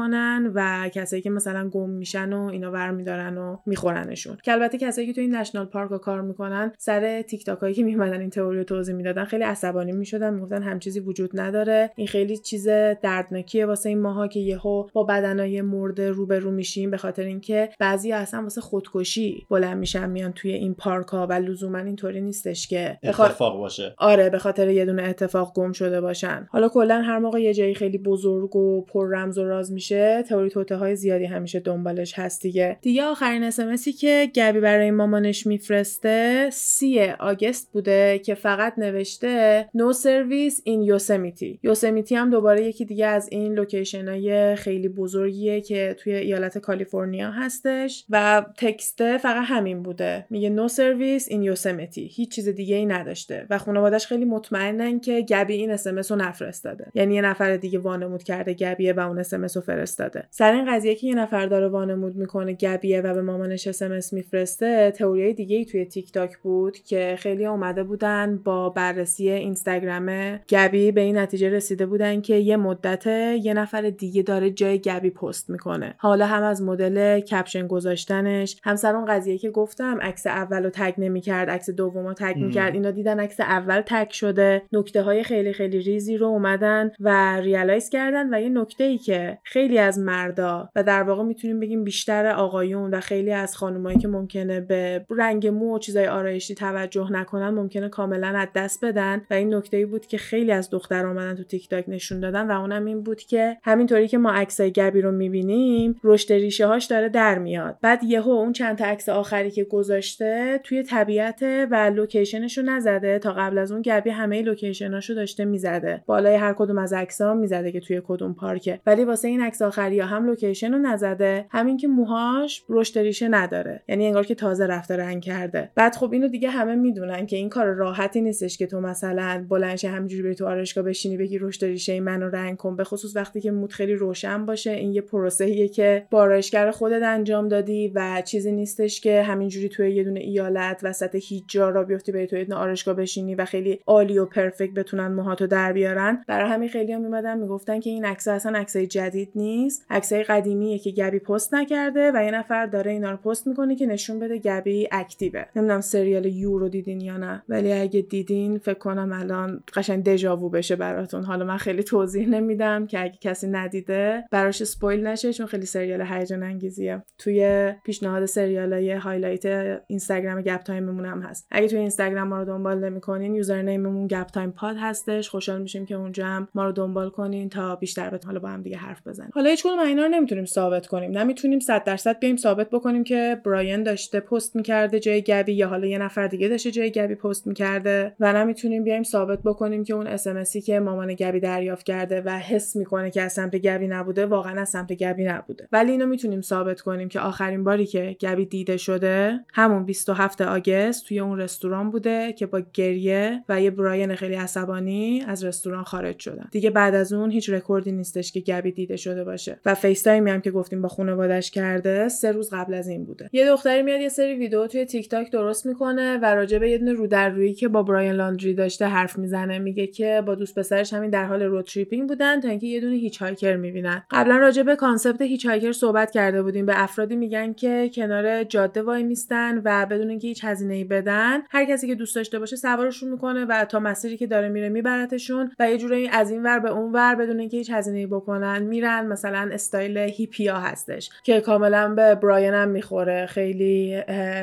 و کسایی که مثلا گم میشن و اینا برمیدارن و میخورنشون. که البته کسایی که تو این نشنال پارک کار می‌کنن سر تیک تاک هایی که میمدن این تئوری رو توضیح می‌دادن خیلی عصبانی می‌شدن می‌گفتن هم چیزی وجود نداره. این خیلی چیز دردناکیه واسه این ماها که یهو با بدنای مرده روبرو میشیم به خاطر اینکه بعضی اصلا واسه خودکشی بلند میشن میان توی این پارک ها و لزوما اینطوری نیستش که اتفاق باشه. آره به خاطر یه دونه اتفاق گم شده باشن. حالا کلا هر موقع یه جایی خیلی بزرگ و پر رمز و راز میشه تئوری توطئه های زیادی همیشه دنبالش هست دیگه. دیگه آخرین اسمسی که گبی برای مامانش میفرسته سی August بوده که فقط نوشته no service in Yosemite یوسمیتی هم دوباره یکی دیگه از این location های خیلی بزرگیه که توی ایالت کالیفرنیا هستش و text ه فقط همین بوده. میگه no service in Yosemite هیچ چیز دیگه ای نداشته و خانوادش خیلی مطمئنن که گبی این اسمس رو نفرستاده. یعنی یه نفر دیگه وانمود کرده گبیه و اون اسمس رو فرستاده. سر این قضیه که یه نفر داره وانمود می‌کنه گبیه و به مامانش اس میفرسته تئوری دیگه ای توی تیک تاک بود که خیلی اومده بودن با بررسی اینستاگرام گبی به این نتیجه رسیده بودن که یه مدت یه نفر دیگه داره جای گبی پست می‌کنه. حالا هم از مدل caption گذاشتنش هم سر اون قضیه که گفتم عکس اول رو tag نمی‌کرد عکس دوم رو tag می‌کرد. اینا دیدن عکس اول tag شده. نکته های خیلی خیلی ریزی رو اومدن و realize کردن و یه نکته ای که خیلی از مردا و در واقع می‌تونیم بگیم بیشتر آقایون و خیلی از خانمایی که ممکنه به رنگ مو و چیزای آرایشی توجه نکنن ممکنه کاملا از دست بدن و این نکته ای بود که خیلی از دختر اومدن تو تیک تاک نشون دادن و اونم این بود که همینطوری که ما عکسای گبی رو می‌بینیم رشد ریشه هاش داره در میاد. بعد یهو اون چند تا عکس آخری که گذاشته توی طبیعت و location ش رو نزده. تا قبل از اون گبی همه location اشو داشته می‌زده. بالای هر کدوم از عکس‌ها می‌زده که توی کدوم پارکه. ولی واسه این عکس آخری ها هم location رو نزده همین که موهاش رشد ریشه نداره. یعنی انگار که تازه رفته رنگ کرده. بعد خب اینو دیگه همه می‌دونن که این کار راحتی نیستش که تو مثلا بلنش همینجوری بری تو آرایشگاه بشینی بگی رشد ریشه منو رنگ کن. به خصوص وقتی که موت خیلی روشن باشه این یه پروسه‌ایه که با آرایشگر خودت انجام دادی و چیزی نیستش که همینجوری توی یه دونه ایالت وسط هیچ جا را بیفتی بری تو یه آرایشگاه بشینی و خیلی عالی و perfect بتونن موهاتو در بیارن. برای همین خیلیا میومدن می‌گفتن که این عکس اصلا عکسای جدید نیست. عکسای قدیمیه که گبی پست نکرده و یه نفر داره اینا رو پست می‌کنه که نشون بده گبی active ه. نمی‌دونم سریال You رو دیدین یا نه ولی اگه دیدین فکر کنم الان قشنگ دژاوو بشه براتون. حالا من خیلی توضیح نمیدم که اگه کسی ندیده براش spoil نشه چون خیلی سریال هیجان انگیزیه. توی پیشنهاد سریالای highlight اینستاگرام گپ تایممون هم هست. اگه توی اینستاگرام ما رو دنبال نمی‌کنین username مون گپ تایم پاد هستش. خوشحال میشیم که اونجا هم ما رو دنبال کنین تا بیشتر به حالا با هم دیگه حرف بزنیم. حالا هیچ کدوم اینا رو نمی‌تونیم ثابت کنیم. نمی‌تونیم 100 درصد بیایم ثابت بکنیم که براین داشته پست می‌کرده جای گبی یا حالا یه نفر دیگه داشته جای گبی پست می‌کرده و نمی‌تونیم بیایم ثابت بکنیم که اون اس که مامان گبی دریافت کرده و حس می‌کنه که از سمت گبی نبوده واقعا از سمت گبی نبوده. ولی اینو می‌تونیم ثابت کنیم که آخرین باری که گبی دیده شده همون 27 August توی اون رستوران بوده که با گریه و یه براین خیلی عصبانی از رستوران خارج شدن. دیگه بعد از اون هیچ رکوردی نیستش که گبی دیده شده باشه. و FaceTime ی هم که گفتیم با خانوادش کرده سه روز قبل از این بوده. یه دختری میاد یه سری ویدیو توی تیک تاک درست می‌کنه و راجع به یه دونه رو در روی که با براین لاندری داشته حرف می‌زنه. میگه که با دوست پسرش همین در حال road tripping بودن تا اینکه یه دونه hitchhiker می‌بینن. قبلا راجع به concept hitchhiker صحبت کرده بودیم. به افرادی میگن که کنار جاده وای میستن و بدون اینکه هیچ هزینه ای بدن هر کسی که دوست داشته باشه سوارشون می‌کنه و تا مسیری که داره میره میبرتشون و یه جورایی از این ور به اون ور بدون اینکه هیچ هزینه ای بکنن میرن مثلا استایل هیپیا هستش که کاملا به براین هم می‌خوره خیلی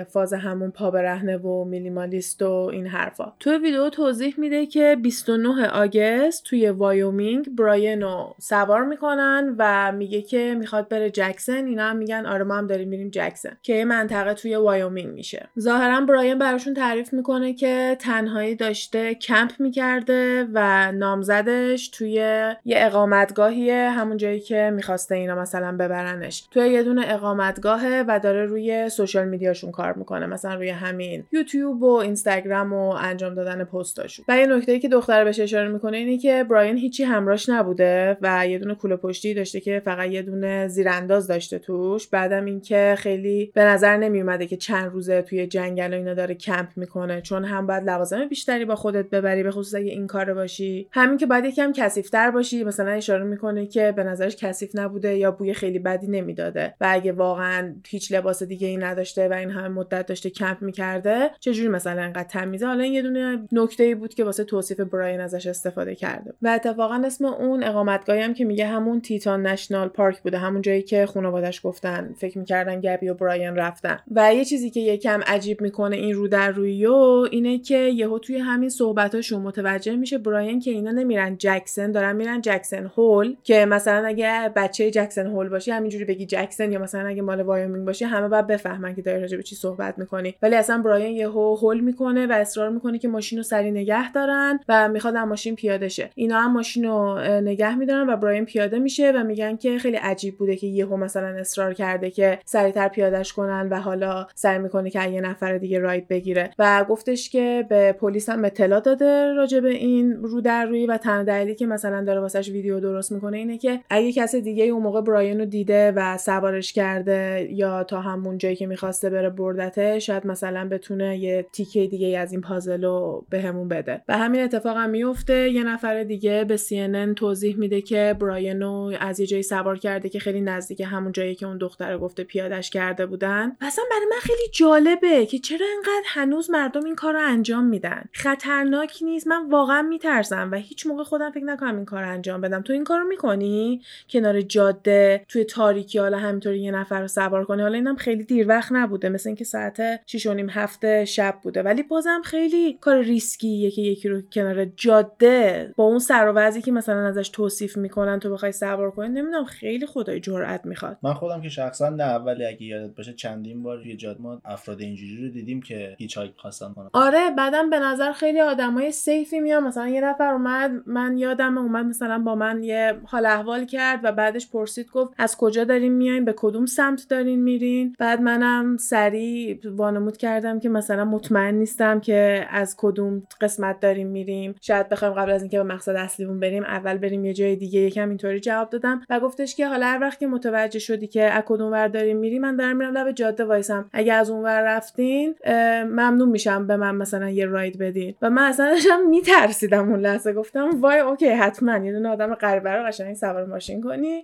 فاز همون پا برهنه و مینیمالیست و این حرفا. تو ویدیو توضیح میده که 29 August توی وایومینگ براین رو سوار می‌کنن و میگه که می‌خواد بره جکسن. اینا هم میگن آره ما هم داریم میریم جکسن. که یه منطقه توی وایومینگ میشه. ظاهرا براین براشون تعریف می‌کنه که تنهایی داشته کمپ می‌کرده و نامزدش توی یه اقامتگاهیه همون جایی که می‌خواسته اینا مثلا ببرنش. توی یه دونه اقامتگاهه و داره روی سوشال میدیاشون کار می‌کنه مثلا روی همین یوتیوب و اینستاگرام و انجام دادن پستاشون. و یه نکته که دختر بهش اشاره می‌کنه اینه که براین هیچی همراش نبوده و یه دونه کوله پشتی داشته که فقط یه دونه زیرانداز داشته توش. بعدم اینکه خیلی به نظر نمیومده که چند روزه توی جنگل و اینا داره کمپ می‌کنه چون هم باید لوازم بیشتری با خودت ببری به خصوص اگه این کار باشی. همین که باید یکم کثیفتر باشی مثلا اشاره می‌کنه که به نظرش کثیف نبوده یا بوی خیلی بدی نمی‌داده. و اگه واقعا هیچ لباس دیگه ای نداشته و این همه مدت داشته کمپ می‌کرده چجوری مثلا انقدر تمیزه حالا این یه دونه نکته ای بود که واسه توصیف براین ازش استفاده کرده. و اتفاقا اسم اون اقامتگاهی هم که میگه همون Teton National Park بوده. همون جایی که خانوادش گفتن فکر می‌کردن گبی و براین رفتن. و یه چیزی که یکم عجیب می‌کنه این رو در رویو اینه که یهو توی همین صحبتاشون متوجه میشه براین که اینا نمیرن جکسن دارن میرن جکسن هول که مثلا اگه بچه جکسن هول باشی همینجوری بگی جکسن یا مثلا اگه مال وایومینگ باشی همه باید بفهمن که داری راجع به چی صحبت می‌کنی. ولی اصلا براین یهو هول می‌کنه و اصرار می‌کنه که ماشین رو سریع نگه دارن و می‌خواد از ماشین پیاده شه. اینا هم ماشین رو نگه میدارن و براین پیاده میشه و میگن که خیلی عجیب بوده که یهو مثلا اصرار کرده که سریعتر پیادهش کنن و حالا سعی می‌کنه که یه نفر دیگه راید بگیره. و گفتش که به پلیس هم اطلاع داده راجع به این رو در روی و تنها دلیلی که مثلا داره واسش ویدیو درست می‌کنه اینه که اگه کس دیگه اون موقع براین رو دیده و سوارش کرده یا تا همون جایی که می‌خواسته بره بردته شاید مثلا بتونه یه تیکه دیگه از این پازل رو بهمون بده. و همین اتفاق هم میفته یه نفر دیگه به CNN توضیح میده که براین رو از یه جایی سوار کرده که خیلی نزدیک همون جایی که اون دختر گفته پیادش کرده بودن. اصلا برای من خیلی جالبه که چرا انقدر هنوز مردم این کار رو انجام میدن. خطرناک نیست. من واقعا میترسم و هیچ موقع خودم فکر نکنم این کار انجام بدم. تو این کارو می‌کنی؟ کنار جاده توی تاریکی حالا همینطوری یه نفر رو سوار کنی حالا اینم خیلی دیر وقت نبوده مثل اینکه ساعت 6 و نیم هفت شب بوده. ولی بازم خیلی کار ریسکیه که یکی رو کنار جاده با اون سر و که مثلا ازش توصیف می‌کنن تو بخوای سوار کنی. نمی‌دونم خیلی خدایی جرأت می‌خواد. من خودم که شخصا نه ولی اگه یادت باشه چندین بار روی جاده ما افراد اینجوری رو دیدیم که hitchhike خواستن کنن. آره بعدم به نظر خیلی آدمای safe ی میان. مثلا یه نفر اومد من یادم اومد مثلا با من یه حال احوال کرد. و بعدش پرسید گفت از کجا دارین میاین؟ به کدوم سمت دارین میرین؟ بعد منم سریع وانمود کردم که مثلا مطمئن نیستم که از کدوم قسمت داریم میریم. شاید بخوایم قبل از اینکه به مقصد اصلیمون بریم اول بریم یه جای دیگه یکم اینطوری جواب دادم. و گفتش که حالا هر وقت که متوجه شدی که از کدوم ور داریم میریم من دارم میرم لب جاده وایسم. اگه از اون ور رفتین ممنون میشم به من مثلا یه راید بدین. و من اصلا داشتم میترسیدم اون لحظه. گفتم وای اوکی حتما. یه دونه آدم غریبه رو قشنگ سوار ماشین کنی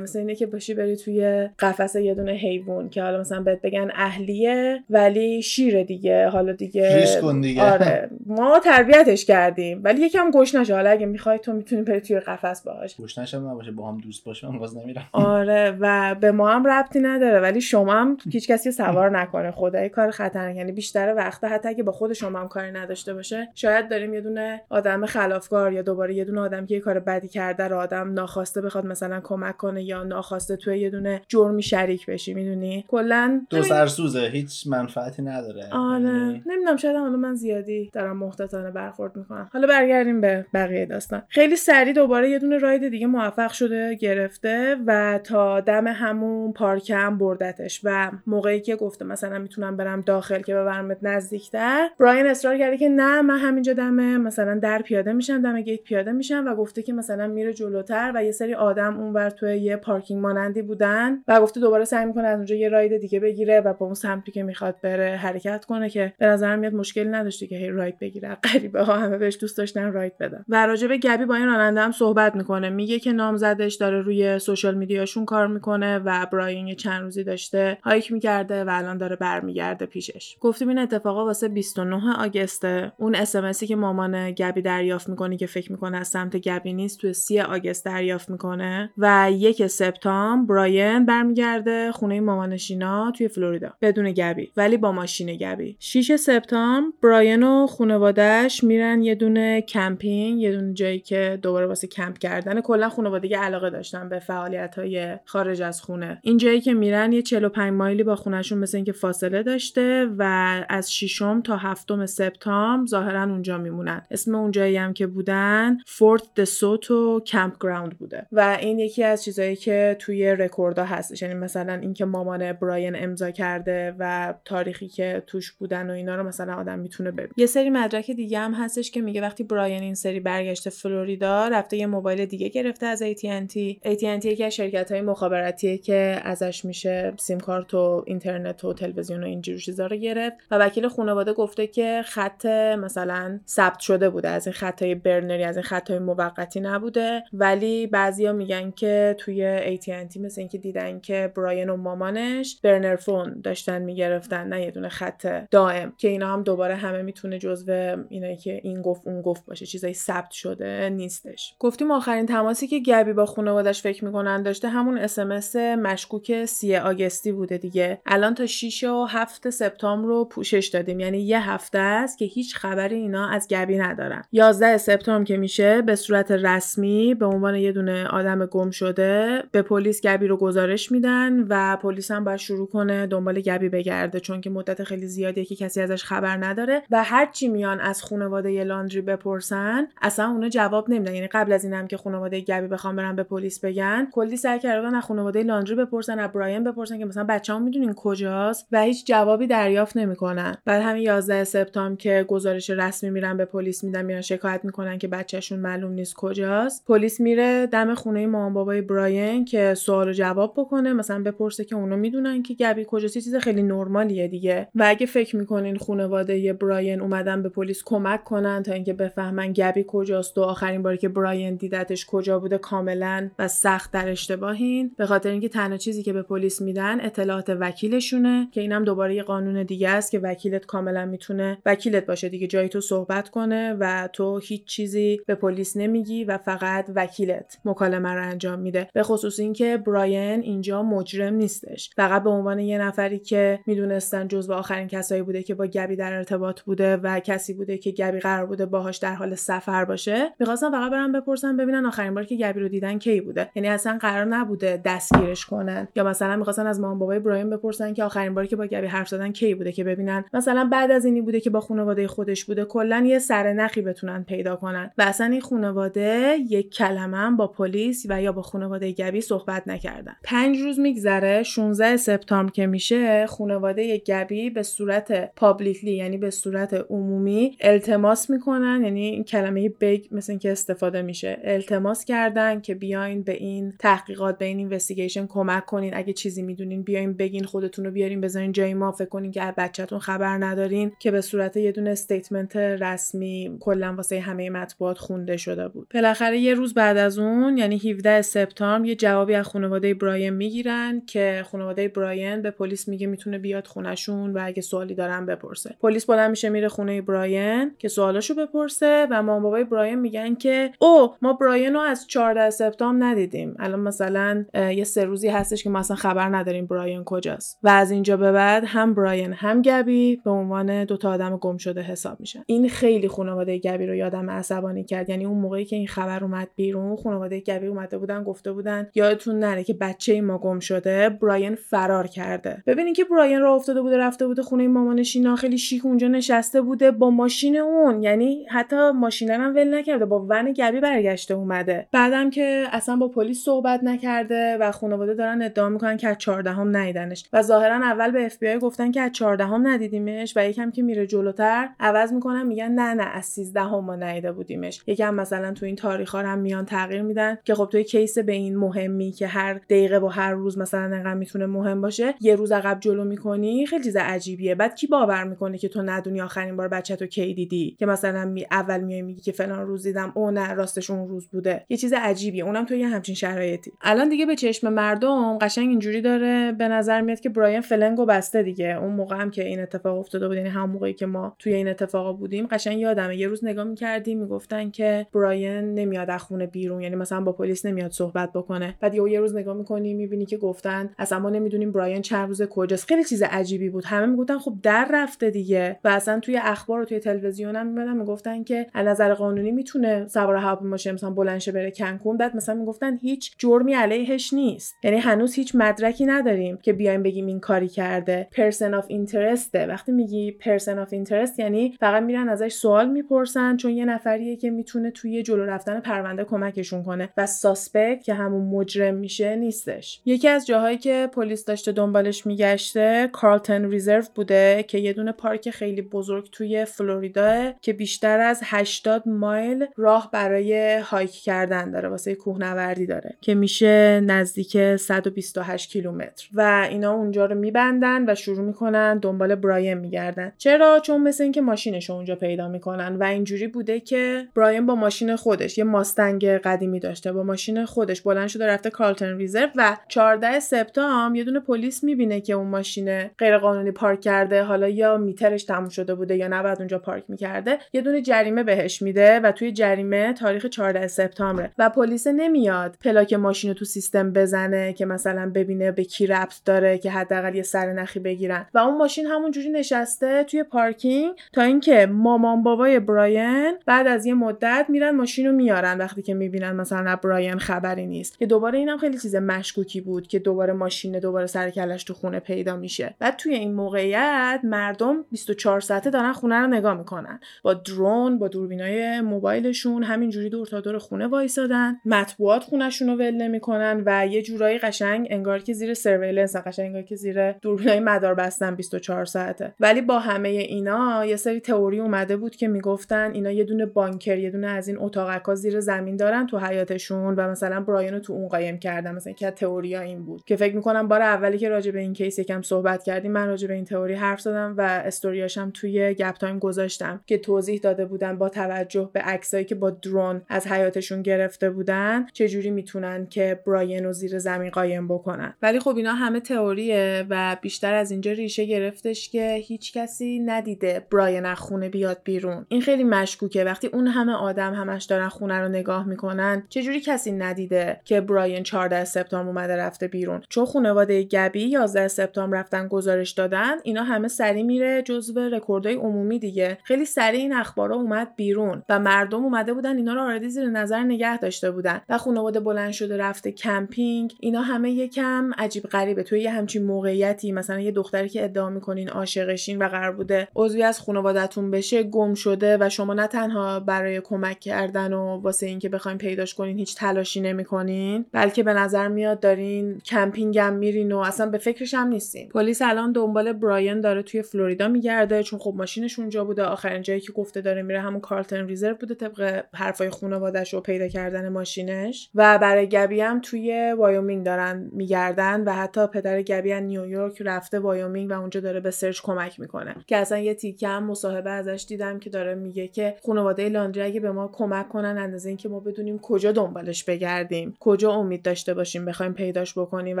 مثلا اینه که باشی بری توی قفس یه دونه حیوان که حالا مثلا بهت بگن اهلیه ولی شیر دیگه حالا دیگه کن دیگه. آره ما تربیتش کردیم ولی یکم گوش نشه. حالا اگه می‌خوای تو می‌تونی بری توی قفس باهاش. گوش نشه نباشه با هم دوست باشه من باز نمیرم. آره و به ما هم ربطی نداره ولی شما هم هیچ کسی سوار نکنه. خدای کار خطرناک. یعنی بیشتر وقتا حتی اگه با خود شما هم کاری نداشته باشه شاید داریم یه دونه آدم خلافکار یا دوباره یه دونه آدم که یه کار بدی کرده رو آدم ناخواسته بخواد مثلا کمک کنه یا ناخواسته توی یه دونه جرمی شریک بشی می‌دونی؟ کلا دو سرسوزه هیچ منفعتی نداره. آره. یعنی نمی‌دونم شاید حالا من زیادی دارم محتاطانه برخورد می‌کنم. حالا برگردیم به بقیه داستان. خیلی سریع دوباره یه دونه راید دیگه موفق شده گرفته و تا دم همون پارکم بردتش. و موقعی که گفته مثلا می‌تونم برم داخل که ببرمت نزدیکتر براین اصرار کرده که نه من همینجا دم مثلا در پیاده میشم دم گیت پیاده میشم و گفته که مثلا میره جلوتر و یه سری آدم اونور توی یه پارکینگ مانندی بودن و گفته دوباره سعی می‌کنه از اونجا یه ride دیگه بگیره و با اون سمتی که می‌خواد بره حرکت کنه که به نظرم میاد مشکلی نداشته که هی ride بگیره. غریبه ها همه بهش دوست داشتن ride بدن. و راجع به گبی با این راننده هم صحبت می‌کنه. میگه که نامزدش داره روی social media شون کار می‌کنه و براین یه چند روزی داشته hike می‌کرده و الان داره برمیگرده پیشش. گفتیم این اتفاقا واسه 29 August ه. اون اس که مامان گبی دریافت می‌کنه که فکر می‌کنه از سمت گبی نیست تو 3 August دریافت می‌کنه. و یک سپتامبر براین برمیگرده خونه مامانش اینا توی فلوریدا بدون گبی ولی با ماشین گبی. 6 سپتامبر براین و خانوادهش میرن یه دونه کمپینگ یه دونه جایی که دوباره واسه کمپ کردن کلا خانوادگی علاقه داشتن به فعالیت های خارج از خونه. این جایی که میرن یه 45 مایلی با خونهشون مثل اینکه فاصله داشته و از ششم تا هفتم سپتامبر ظاهرا اونجا میمونن. اسم اون جایی هم که بودن Fort De Soto campground بوده و این یکی از چیزایی که توی رکوردها هستش. یعنی مثلا اینکه مامان براین امضا کرده و تاریخی که توش بودن و اینا رو مثلا آدم می‌تونه ببینه یه سری مدرک دیگه هم هستش که میگه وقتی براین این سری برگشته فلوریدا رفته یه موبایل دیگه گرفته از AT&T AT&T یکی از شرکت های مخابراتیه که ازش میشه سیم کارت و اینترنت و تلویزیون و اینجور چیزا رو گرفت و وکیل خانواده گفته که خط مثلا ثبت شده بوده از این خطای burner ی از این خطای موقتی نبوده. ولی بعضیا میگن که توی AT&T مثل اینکه دیدن که براین و مامانش burner phone داشتن می‌گرفتن نه یه دونه خط دائم که اینا هم دوباره همه می‌تونه جزو اینایی که این گفت اون گفت باشه چیزای ثبت شده نیستش. گفتیم آخرین تماسی که گبی با خانوادش فکر می‌کنن داشته همون اس مشکوک سی آگستی بوده دیگه. الان تا 6 و 7 سپتامبر رو پوشش دادیم یعنی یه هفته است که هیچ خبری اینا از گبی ندارن. 11 سپتامبر که میشه به صورت رسمی به عنوان یه دونه آدم گم شده به پلیس گبی رو گزارش میدن و پلیس هم باید شروع کنه دنبال گبی بگرده چون که مدت خیلی زیادیه که کسی ازش خبر نداره و هر چی میان از خانواده لاندری بپرسن اصلا اونا جواب نمیدن. یعنی قبل از اینم که خانواده گبی بخوام برن به پلیس بگن کلی سعی کردن از خانواده لاندری بپرسن از براین بپرسن که مثلا بچه‌ها می‌دونین کجاست و هیچ جوابی دریافت نمی‌کنن. بعد همین 11 سپتامبر که گزارش رسمی میرن به پلیس میدن میرن شکایت می‌کنن که بچهشون معلوم نیست کجاست پلیس میره دم خونه مامان بابای براین که سوال و جواب بکنه مثلا بپرسه که اونا می‌دونن که گبی کجاست چیز خیلی نرمالیه دیگه. و اگه فکر می‌کنین خانواده براین اومدن به پلیس کمک کنن تا اینکه بفهمن گبی کجاست و آخرین باری که براین دیدتش کجا بوده کاملا و سخت در اشتباهین. به خاطر اینکه تنها چیزی که به پلیس میدن اطلاعات وکیلشونه که اینم دوباره یه قانون دیگه است که وکیلت کاملا می‌تونه وکیلت باشه دیگه جای تو صحبت کنه و تو هیچ چیزی به پلیس نمیگی و فقط وکیلت مکالمه رو انجام میده. به خصوص اینکه براین اینجا مجرم نیستش. فقط به عنوان یه نفری که می‌دونستن جزو آخرین کسایی بوده که با گبی در ارتباط بوده و کسی بوده که گبی قرار بوده باهاش در حال سفر باشه می‌خواستم فقط برم بپرسم ببینن آخرین بار که گبی رو دیدن کی بوده. یعنی اصلا قرار نبوده دستگیرش کنن. یا مثلا می‌خواستن از مامان بابای براین بپرسن که آخرین باری که با گبی حرف زدن کی بوده که ببینن. مثلا بعد از اینی بوده که با خانواده خودش بوده کلا یه سرنخی بتونن پیدا کنن. و اصلا این خانواده یک کلمه با پلیس و یا با خانواده گبی صحبت نکردن. پنج روز میگذره 16 سپتامبر که میشه خانواده گبی به صورت پابلیکلی یعنی به صورت عمومی التماس می‌کنن یعنی این کلمه بگ مثل اینکه استفاده میشه. التماس کردن که بیاین به این تحقیقات به این اینوستیگیشن کمک کنین. اگه چیزی می‌دونین بیاین بگین خودتون رو بیارین بذارین جای ما. فکر کنین که بچهتون خبر ندارین که به صورت یه دونه statement رسمی کلا واسه همه مطبوعات خونده شده بود. بالاخره یه روز بعد از اون یعنی 17 سپتامبر یه جوابی از خانواده براین می‌گیرن که خانواده براین به پلیس میگه می‌تونه بیاد خونشون و اگه سوالی دارن بپرسه. پلیس بلند میشه میره خونه براین که سوالاشو بپرسه و مامان بابای براین میگن که او ما براین رو از 14 سپتامبر ندیدیم. الان مثلا یه سه روزی هستش که ما اصلا خبر نداریم براین کجاست. و از اینجا به بعد هم براین هم گبی به عنوان دو تا آدم گم شده حساب میشن. این خیلی خانواده گبی رو یادم عصبانی کرد. یعنی اون موقعی که این خبر اومد بیرون خانواده گبی اومده بودن گفته بودن یادتون نره که بچه ما گم شده براین فرار کرده. ببینین که براین راه افتاده بوده رفته بوده خونه مامانش اینا خیلی شیک اونجا نشسته بوده با ماشین اون. یعنی حتی ماشین هم ول نکرده با ون گبی برگشته اومده. بعدم که اصلا با پلیس صحبت نکرده و خانواده دارن ادعا می‌کنن که از 14 هم ندیدنش و ظاهرا اول به اف بی گفتن که از 14 هم ندیدیمش و یکم که میره جلوتر عوض می‌کنن میگن نه نه از 13 هم ما ندیده بودیمش. یکم مثلا تو این تاریخ ها هم میان تغییر میدن که خب توی case به این مهمی که هر دقیقه با هر روز مثلا انقدر می‌تونه مهم باشه یه روز عقب جلو می‌کنی خیلی چیز عجیبیه. بعد کی باور می‌کنه که تو ندونی آخرین بار بچه تو کی دیدی؟ که مثلا می اول میای میگی که فلان روز دیدم او نه راستش اون روز بوده. یه چیز عجیبیه. اونم تو یه همچین شرایطی. الان دیگه به چشم مردم قشنگ اینجوری داره. به نظر میاد که براین فلنگو بسته دیگه. اون موقع هم که این اتفاق افتاده بود یعنی همون موقعی که ما توی این اتفاقا بودیم قشنگ یادمه. یه روز نگاه می‌کردیم می‌گفتن که براین نمیاد از خونه بیرون. یعنی مثلا با نمیاد صحبت بکنه. بعد یه روز نگاه می‌کنی می‌بینی که گفتن اصلا ما نمی‌دونیم براین چند روز کجاست. خیلی چیز عجیبی بود. همه می‌گفتن خب در رفته دیگه. و اصلا توی اخبار و توی تلویزیون هم میمدن می‌گفتن که از نظر قانونی می‌تونه سوار هواپیما مثلا بلند بره کنکون. بعد مثلا می‌گفتن هیچ جرمی علیهش نیست. یعنی هنوز هیچ مدرکی نداریم که بیایم بگیم این کاری کرده. person of interest ه وقتی میگی person of interest یعنی فقط میرن ازش سوال می‌پرسن چون یه نفریه که می‌تونه توی جلو رفتن پرونده کمکشون کنه. و suspect که همون مجرم میشه نیستش. یکی از جاهایی که پلیس داشته دنبالش میگشته Carlton Reserve بوده که یه دونه پارک خیلی بزرگ توی فلوریدا که بیشتر از 80 مایل راه برای hike کردن داره واسه کوهنوردی داره که میشه نزدیک 128 کیلومتر. و اینا اونجا رو میبندن و شروع می‌کنن دنبال براین میگردن. چرا؟ چون مثل اینکه ماشینش اونجا پیدا می‌کنن. و اینجوری بوده که براین با ماشین خودش یه Mustang قدیمی داشته با ماشین خودش بلند شده رفته Carlton Reserve و 14 سپتامبر یه دونه پلیس می‌بینه که اون ماشین غیرقانونی پارک کرده. حالا یا meter ش تموم شده بوده یا نباید اونجا پارک می‌کرده. یه دونه جریمه بهش میده و توی جریمه تاریخ 14 سپتامبر و پلیس نمیاد پلاک ماشین رو تو سیستم بزنه که مثلا ببینه به کی ربط داره که حداقل یه سرنخی بگیرن. و اون ماشین همونجوری نشسته توی پارکینگ تا اینکه مامان بابای براین بعد از یه مدت میرن ماشین رو میارن. وقتی که می‌بینن مثلا براین خبری نیست. که دوباره اینم خیلی چیز مشکوکی بود که دوباره ماشین دوباره سر و کلش تو خونه پیدا میشه. بعد توی این موقعیت مردم 24 ساعته دارن خونه رو نگاه می‌کنن. با درون با دوربینای موبایلشون همینجوری دور تا دور خونه وایسادن. مطبوعات خونهشون رو ول نمی‌کنن و یه جورایی قشنگ انگار که زیر surveillance قشنگ انگار که زیر دوربینای مدار بسته‌ن 24 ساعته. ولی با همه اینا یه سری تئوری اومده بود که می‌گفتن اینا یه دونه bunker یه دونه از این اتاقکا زیر زمین دارن تو حیاتشون و مثلا برایان رو تو اون قایم کردن. مثلا که تئوریا این بود که فکر می‌کنم بار اولی که راجع به این case یکم صحبت کردیم من راجع به این تئوری حرف زدم و استوریاشم توی گپ time گذاشتم که توضیح داده بودن با توجه به عکسایی که با درون از حیاتشون گرفته بودن چجوری می‌تونن که براین رو زیر زمین قایم بکنن. ولی خب اینا همه تئوریه و بیشتر از اینجا ریشه گرفتش که هیچ کسی ندیده براین از خونه بیاد بیرون. این خیلی مشکوکه. وقتی اون همه آدم همش دارن خونه رو نگاه می‌کنن چجوری کسی ندیده که براین 14 سپتامبر اومده رفته بیرون. چون خانواده گبی 11 سپتامبر رفتن گزارش دادن اینا همه سری میره جزو رکوردای عمومی دیگه. خیلی سریع این اخبارا اومد بیرون و مردم اومده بودن اینا رو already زیر نظر نگه داشته بودن. و خانواده بلند شده رفته کمپینگ. اینا همه یکم عجیب غریبه. توی یه همچین موقعیتی مثلا یه دختری که ادعا می‌کنین عاشقشین و قرار بوده عضوی از خانوادهتون بشه گم شده و شما نه تنها برای کمک کردن و واسه اینکه بخواین پیداش کنین هیچ تلاشی نمی‌کنین؟ بلکه به نظر میاد دارین کمپینگ هم میرین و اصلا به فکرش هم نیستین. پلیس الان دنبال براین داره توی فلوریدا میگرده چون خب ماشینش اونجا بوده. آخرین جایی که گفته داره میره همون کارلتن Reserve بوده طبق حرفای خانواده‌اش و پیدا کردن ماشینش. و برای گبی هم توی وایومینگ دارن میگردن و حتی پدر گبی از نیویورک رفته وایومینگ و اونجا داره به search کمک می‌کنه. که اصلا یه تیکه هم مصاحبه ازش دیدم که داره میگه که خانواده لاندری اگه به ما کمک کنن اندازه اینکه ما بدونیم کجا دنبالش بگردیم. کجا امید داشته باشیم بخوایم پیداش بکنیم؟ و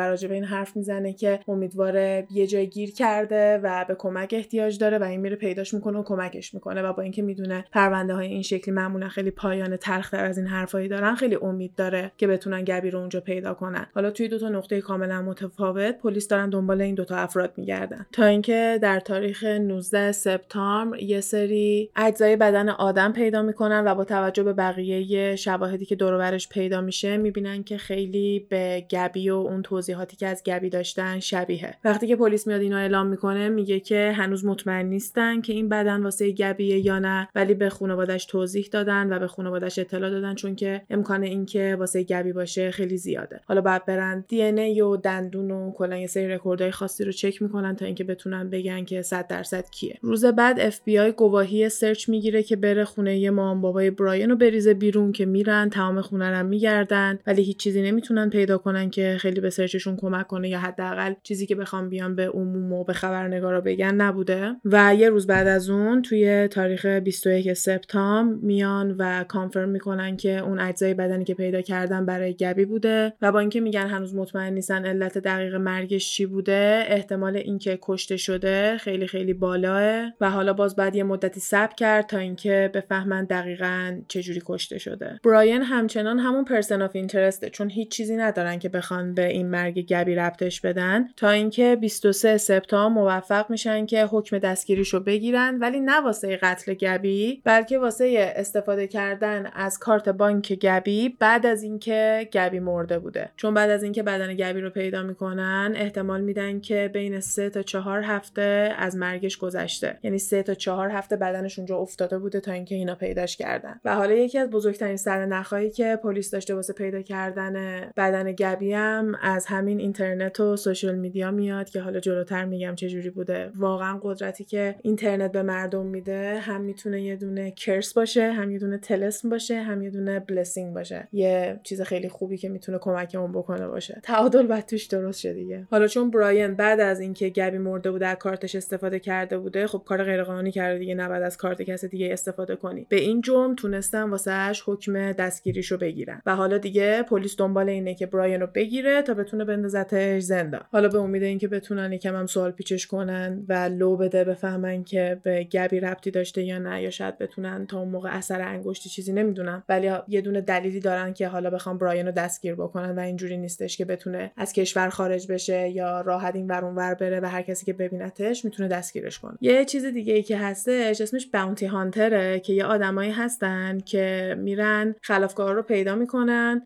راجع این حرف می‌زنه که امیدواره یه جای گیر کرده و به کمک احتیاج داره و این میره پیداش می‌کنه و کمکش می‌کنه. و با اینکه می‌دونه پرونده های این شکلی معمولا خیلی پایان تلختر از این حرفایی دارن خیلی امید داره که بتونن گبی رو اونجا پیدا کنن. حالا توی دو تا نقطه کاملا متفاوت پلیس دارن دنبال این دوتا افراد میگردن. تا اینکه در تاریخ 19 سپتامبر یه سری اجزای بدن آدم پیدا می‌کنن و با توجه به بقیه شواهدی که دور پیدا میشه می‌بینن که خیلی به گبی و اون توضیحاتی که از گبی داشتن شبیه وقتی که پلیس میاد اینو اعلام می‌کنه میگه که هنوز مطمئن نیستن که این بدن واسه گبیه یا نه ولی به خانوادش توضیح دادن و به خانوادش اطلاع دادن چون که امکان اینکه واسه گبی باشه خیلی زیاده. حالا بعد برن DNA و دندون و کلا یه سری رکوردهای خاصی رو چک می‌کنن تا اینکه بتونن بگن که 100 درصد کیه. روز بعد اف بی آی گواهی search می‌گیره که بره خونه مامان بابای براین رو بریزه بیرون که میرن تمام خونه رو میگردن ولی هیچ چیزی نمی‌تونن پیدا کنن که خیلی به search شون کمک کنه یا حداقل چیزی که بخوام بیان به عموم و به خبرنگارا بگن نبوده. و یه روز بعد از اون توی تاریخ 21 سپتامبر میان و confirm می‌کنن که اون اجزای بدنی که پیدا کردن برای گبی بوده و با اینکه میگن هنوز مطمئن نیستن علت دقیق مرگش چی بوده احتمال اینکه کشته شده خیلی خیلی بالاه و حالا باز بعد یه مدتی صبر کرد تا اینکه بفهمن دقیقا چجوری کشته شده. براین همچنان همون person of interest ه چون هیچ چیزی ندارن که بخوان به این مرگ گبی ربطش بدن. تا اینکه 23 سپتامبر موفق میشن که حکم دستگیریشو بگیرن ولی نه واسه قتل گبی بلکه واسه استفاده کردن از کارت بانک گبی بعد از اینکه گبی مرده بوده. چون بعد از اینکه بدن گبی رو پیدا می‌کنن احتمال میدن که بین 3 تا 4 هفته از مرگش گذشته. یعنی 3 تا 4 هفته بدنش اونجا افتاده بوده تا اینکه اینا پیداش کردن. و حالا یکی از بزرگترین سرنخهایی که پلیس داشته واسه پیدا کردن بدن گبی هم از همین اینترنت و سوشال میدیا میاد که حالا جلوتر میگم چه جوری بوده. واقعا قدرتی که اینترنت به مردم میده هم می‌تونه یه دونه کرس باشه هم یه دونه تلسم باشه هم یه دونه بلسینگ باشه. یه چیز خیلی خوبی که می‌تونه کمکمون بکنه باشه. تعادل بعد توش درست شه دیگه. حالا چون براین بعد از اینکه گبی مرده بوده از کارتش استفاده کرده بوده خب کار غیرقانونی کرده دیگه نباید از کارت کس دیگه استفاده کنی. به این جرم تونستن واسهش حکم دستگیریشو بگیرن. و حالا دیگه پلیس دنبال اینه که براین رو بگیره تا بتونه بندازتش زندان. حالا به امید اینکه بتونن یکم هم سوال پیچش کنن و لو بده بفهمن که به گبی ربطی داشته یا نه یا شاید بتونن تا اون موقع اثر انگشتی چیزی نمی‌دونم ولی یه دونه دلیلی دارن که حالا بخوام براین رو دستگیر بکنن و اینجوری نیستش که بتونه از کشور خارج بشه یا راحت این ور ور بره و هر کسی که ببینتش می‌تونه دستگیرش کنه. یه چیز دیگه ای که هستش اسمش باونتی هانتره که یه آدمایی هستن که میرن خلافکارا رو پیدا می‌کنن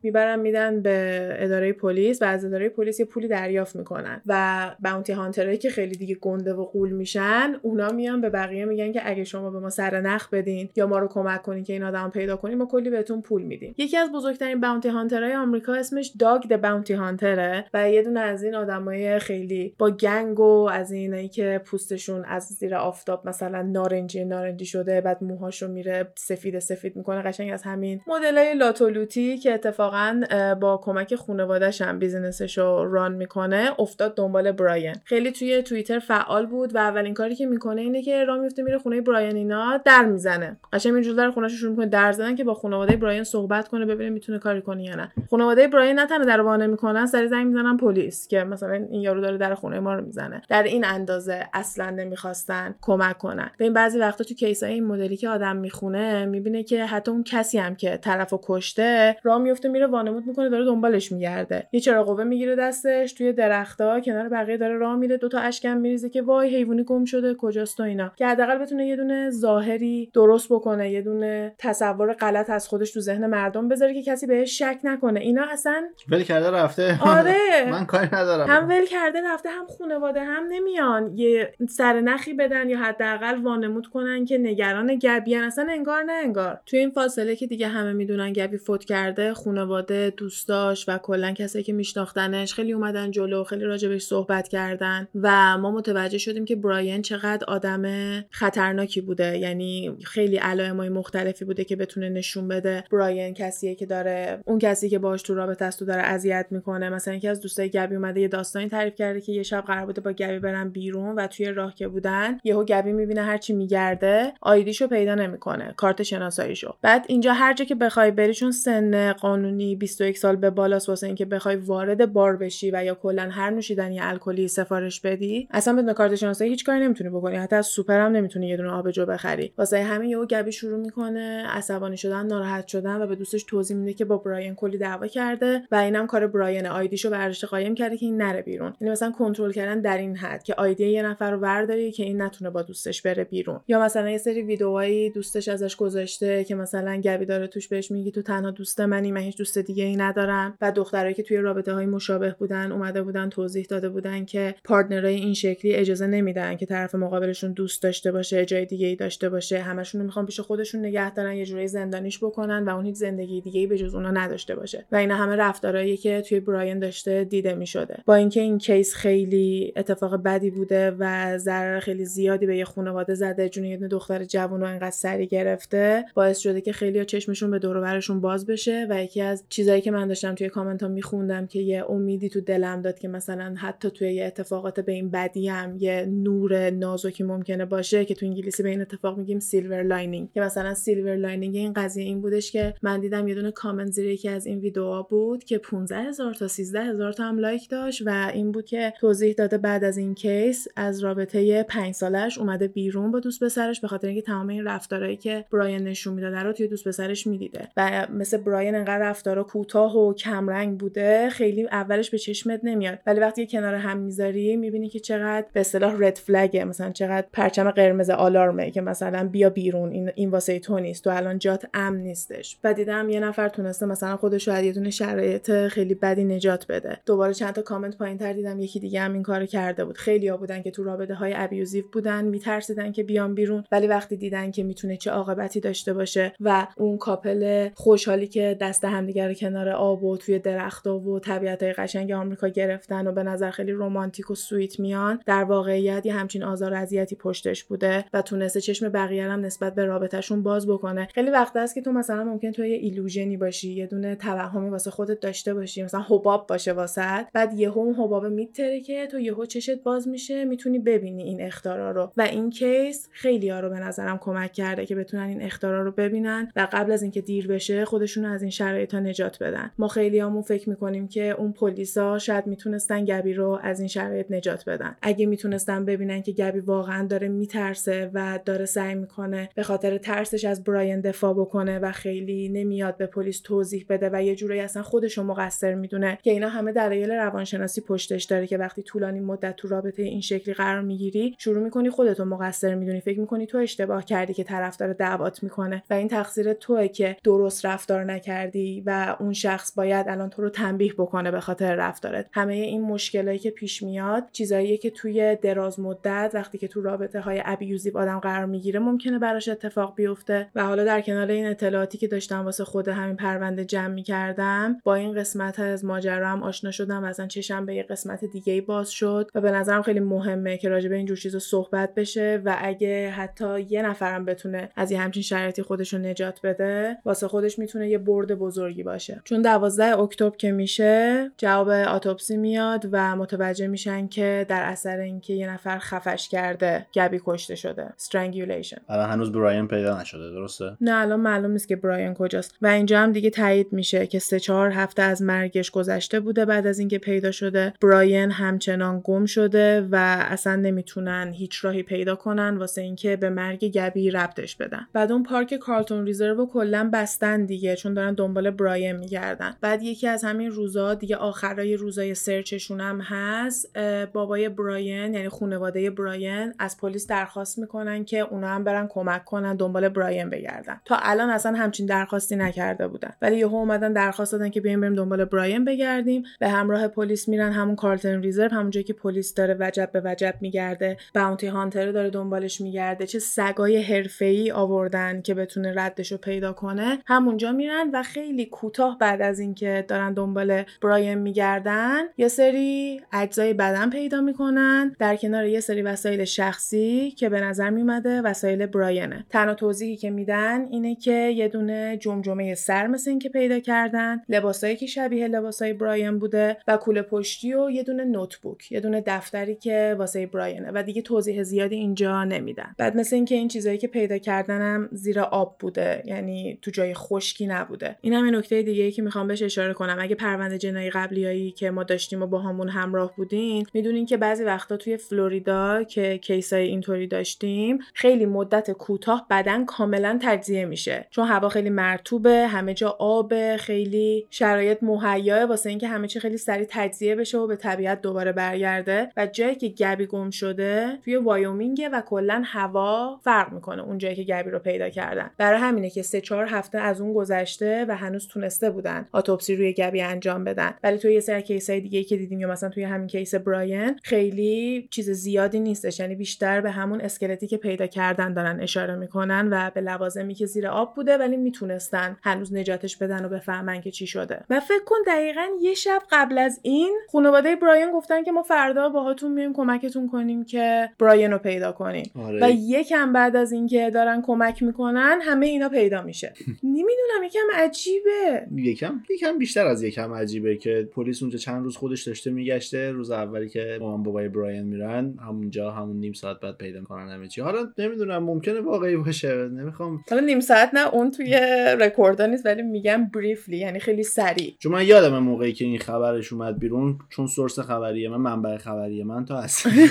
می‌برن میدن به اداره پلیس و از اداره پلیس یه پولی دریافت می‌کنن و باونتی هانترایی که خیلی دیگه گنده و قول میشن اونا میان به بقیه میگن که اگه شما به ما سر نخ بدین یا ما رو کمک کنین که این آدم پیدا کنیم ما کلی بهتون پول میدیم. یکی از بزرگترین باونتی هانترهای آمریکا اسمش داگ د باونتی هانتره و یه دونه از این آدمای خیلی با گنگ و از اینایی که پوستشون از زیر آفتاب مثلا نارنجی نارنجی شده بعد موهاشو میره سفید سفید می‌کنه قشنگ از همین مدلای لاتولوتی که اتفاقا با کمک خانواده‌ش هم بیزینسش رو ران می‌کنه افتاد دنبال براین خیلی توی توییتر فعال بود و اولین کاری که می‌کنه اینه که راه میفته میره خونه براین اینا در می‌زنه. قشنگ اینجوری در خونه‌ش شروع می‌کنه در زدن که با خانواده براین صحبت کنه ببینه می‌تونه کاری کنه یا نه. خانواده براین نه تنها در وانه می‌کنن سری زنگ می‌زنن پلیس که مثلا این یارو داره در خونه ما رو می‌زنه. در این اندازه اصلا نمی‌خواستن کمک کنن. به این بعضی وقتا تو کیسای این مدلی که آدم می‌خونه می‌بینه که حتی اون کسی هم که طرفو کشته راه میفته میره وانمود می‌کنه داره دنبالش میگرده. یه چرا قوه می‌گیره دستش توی درختا کنار بقیه داره راه میره دوتا اشکم میریزه که وای حیوانی گم شده کجاست و اینا. که حداقل بتونه یه دونه ظاهری درست بکنه یه دونه تصور غلط از خودش تو ذهن مردم بذاره که کسی بهش شک نکنه. اینا اصلا ول کرده رفته. آره. *laughs* من کاری ندارم. هم ول کرده رفته هم خانواده هم نمیان. یه سر نخی بدن یا حداقل وانمود کنن که نگران گبیان. اصلا انگار نه انگار. توی این فاصله که دیگه همه می‌دونن گبی فوت کرده خانواده دوستاش و کلا کسایی که میشناختنش خیلی اومدن جلو خیلی راجبش صحبت کردن و ما متوجه شدیم که براین چقدر آدم خطرناکی بوده. یعنی خیلی علائمای مختلفی بوده که بتونه نشون بده براین کسیه که داره اون کسی که باش تو رابطه است و داره اذیت می‌کنه. مثلا یکی از دوستای گبی اومده یه داستانی تعریف کرده که یه شب قرار بوده با گبی برن بیرون و توی راه که بودن یهو گبی می‌بینه هرچی میگرده آیدیشو پیدا نمی‌کنه کارت شناساییشو. بعد اینجا هر جا که بخوای بری چون سن قانونی 21 سال به بالاست واسه اینکه بخوای وارد بار بشی و یا کلا هر نوشیدنی الکلی سفارش بدی اصلا بدون کارت شناسایی هیچ کاری نمی‌تونی بکنی. حتی از سوپر هم نمی‌تونی یه دونه آبجو بخری. واسه همین یهو گبی شروع می‌کنه عصبانی شدن ناراحت شدن و به دوستش توضیح میده که با براین کلی دعوا کرده و اینم کار براین آیدیشو برداشته قایم کرده که این نره بیرون. یعنی مثلا کنترل کردن در این حد که ID یه نفر رو ورداری که این نتونه با دوستش بره بیرون. یا مثلا یه سری ویدیوهایی دوستش ازش گذاشته که مثلا گبی داره توش بهش میگی تو تنها دوست منی من هیچ دوست دیگه ای ندارم. و دخترایی که توی رابطه های مشابه بودن اومده بودن توضیح داده بودن که partner ای این شکلی اجازه نمیدن که طرف مقابلشون دوست داشته باشه جای دیگه ای داشته باشه. همشون رو می‌خوان پیش خودشون نگه دارن یه جوری زندانیش بکنن و اون هیچ زندگی دیگه ای به جز اونا نداشته باشه. و اینا همه رفتارهایی که توی براین داشته دیده می‌شده. با اینکه این case خیلی اتفاق بدی بوده و ضرر خیلی زیادی به یه خانواده زده جون یه دختر جوون رو انقدر سریع گرفته باعث شده که خیلی چشمشون به دور باز بشه. و یکی از چیزایی که من داشتم توی کامنت ها میخوندم که یه امیدی تو دلم داد که مثلا حتی توی یه اتفاقات به این بدی هم یه نور نازکی ممکنه باشه که تو انگلیسی به این اتفاق میگیم silver lining که مثلا silver lining این قضیه این بودش که من دیدم یه دونه کامنت زیر یکی از این ویدیوها بود که 15 هزار تا 13 هزار تا هم like داشت و این بود که توضیح داده بعد از این case از رابطه 5 سالش اومده بیرون با دوست پسرش به خاطر اینکه تمام این رفتارهایی که براین نشون می‌داده رو توی دوست پسرش می‌دیده. و مثل براین انقدر رفتارا کوتاه و کمرنگ بوده خیلی اولش به چشمت نمیاد. ولی وقتی کنار هم می‌ذاری می‌بینی که چقدر به اصطلاح red flag ه مثلا چقدر پرچم قرمز آلارمه که مثلا بیا بیرون این این واسه تو نیست تو الان جات امن نیستش. و دیدم یه نفر تونسته مثلا خودش رو یه دونه شرایط خیلی بدی نجات بده. دوباره چند تا کامنت پایینتر دیدم یکی دیگه هم این کارو کرده بود. خیلیا بودن که تو رابطه های abusive بودن میترسیدن که بیان بیرون. ولی وقتی دیدن که می‌تونه چه عاقبتی داشته باشه و اون couple خوشحالی که دست همدیگه کنار آب و توی درختها و طبیعت های قشنگ آمریکا گرفتن و به نظر خیلی رمانتیک و sweet میان. در واقعیت یه همچین آزار اذیتی پشتش بوده و تونسته چشم بقیه هم نسبت به رابطهشون باز بکنه. خیلی وقت است که تو مثلا ممکن تو یه illusion ی باشی یه دونه توهمی واسه خودت داشته باشی مثلا حباب باشه واسه بعد یهو اون حباب میترکه که تو یهو چشت باز میشه می‌تونی ببینی این اختارا رو. و این کیس خیلی ها رو به نظرم کمک کرده که بتونن این اختارا رو ببینن و قبل از اینکه دیر بشه خودشون از شرایط نجات بدن. ما خیلی همون فکر می‌کنیم که اون پلیسا شاید می‌تونستن گبی رو از این شرایط نجات بدن. اگه می‌تونستن ببینن که گبی واقعا داره میترسه و داره سعی می‌کنه به خاطر ترسش از براین دفاع بکنه و خیلی نمیاد به پلیس توضیح بده و یه جورایی اصلا خودش رو مقصر می‌دونه که اینا همه دلایل روانشناسی پشتش داره که وقتی طولانی مدت تو رابطه این شکلی قرار می‌گیری شروع می‌کنی خودتو مقصر می‌دونی. فکر می‌کنی تو اشتباه کردی که طرف داره دعوات می‌کنه و این تقصیر توه که درست رفتار نکردی و اون شخص باید الان تو رو تنبیه بکنه به خاطر رفتارت. همه این مشکلایی که پیش میاد چیزاییه که توی دراز مدت وقتی که تو رابطه های ابیوزیو آدم قرار می‌گیره ممکنه براش اتفاق بیفته. و حالا در کنار این اطلاعاتی که داشتم واسه خود همین پرونده جمع می‌کردم با این قسمت از ماجرا هم آشنا شدم و اصلا چشم به یه قسمت دیگه باز شد و به نظرم خیلی مهمه که راجع به اینجور چیزا صحبت بشه و اگه حتی یه نفرم بتونه از یه همچین شرایطی خودش رو نجات بده واسه خودش می‌تونه یه برد بزرگی باشه. چون 12 اکتبر که میشه جواب اتوپسی میاد و متوجه میشن که در اثر اینکه یه نفر خفش کرده گبی کشته شده. Strangulation. الان هنوز براین پیدا نشده درسته؟ نه الان معلوم نیست که براین کجاست. و اینجا هم دیگه تایید میشه که سه چهار هفته از مرگش گذشته بوده بعد از اینکه پیدا شده. براین همچنان گم شده و اصلا نمی‌تونن هیچ راهی پیدا کنن واسه اینکه به مرگ گبی ربطش بدن. بعد اون پارک کارتون ریزرو کلا بستن دیگه چون دارن دنبال براین میگردن. بعد یکی از همین روزا دیگه آخرای روزای سرچشون هم هست بابای براین یعنی خانواده براین از پلیس درخواست می‌کنن که اونا هم برن کمک کنن دنبال براین بگردن. تا الان اصلا همچین درخواستی نکرده بودن. ولی یهو اومدن درخواست دادن که بیایم بریم دنبال براین بگردیم. به همراه پلیس میرن همون کارتن ریزرو همونجایی که پلیس داره وجب به وجب میگرده. باونتی هانتر داره دنبالش میگرده. چه سگای حرفه‌ای آوردن که بتونه ردش رو پیدا کنه. همونجا میرن و خیلی کوتاه بعد از اینکه دارن دنبال براین میگردن یه سری اجزای بدن پیدا می‌کنن. در کنار یه سری وسایل شخصی که به نظر میومده وسایل براینه تنها توضیحی که میدن اینه که یه دونه جمجمه سر مثل این که پیدا کردن لباسایی که شبیه لباسای براین بوده و کوله پشتی و یه دونه notebook یه دونه دفتری که واسه براینه و دیگه توضیح زیادی اینجا نمیدن. بعد مثل اینکه این چیزایی که پیدا کردنم زیر آب بوده یعنی تو جای خشکی نبوده. این هم نکته دیگه ای که می‌خوام بهش اشاره کنم. اگه پرونده جنایی قبلیایی که ما داشتیم و با همون همراه بودین می‌دونین که بعضی وقتا توی فلوریدا که case ای اینطوری داشتیم خیلی مدت کوتاه بدن کاملا تجزیه میشه. چون هوا خیلی مرطوبه همه جا آب خیلی شرایط مهیا واسه اینکه همه چی خیلی سریع تجزیه بشه و به طبیعت دوباره برگرده. و جایی که گبی گم شده توی وایومینگ و کلا هوا فرق می‌کنه اون جایی که گبی رو پیدا کردن. برای همینه که سه چهار هفته از اون گذشته و هنوز تونسته بودن اتوپسی روی گبی انجام بدن. ولی توی یه سری کیسای دیگه که دیدیم یا مثلا توی همین کیس براین خیلی چیز زیادی نیستش. یعنی بیشتر به همون اسکلتی که پیدا کردن دارن اشاره می‌کنن و به لوازمی که زیر آب بوده ولی می‌تونستن هنوز نجاتش بدن و بفهمن که چی شده. و فکر کن دقیقا یه شب قبل از این خانواده براین گفتن که ما فردا باهاتون میایم کمکتون کنیم که براین رو پیدا کنیم. آره. و یکم بعد از اینکه دارن کمک می‌کنن همه اینا پیدا میشه. *laughs* نمی‌دونم یکم عجیبه. یکم یکم بیشتر از یکم عجیبه که پلیس اونجا چند روز خودش داشته میگشته روز اولی که مامان بابای براین میرن همونجا همون نیم ساعت بعد پیدا می‌کنن همه چی. حالا نمی‌دونم ممکنه واقعی باشه نمی‌خوام. حالا نیم ساعت نه اون توی رکوردا نیست ولی میگم بریفلی یعنی خیلی سریع. چون من یادم موقعی که این خبرش اومد بیرون چون سورس خبریه من منبع خبریه من تا اصلا *laughs*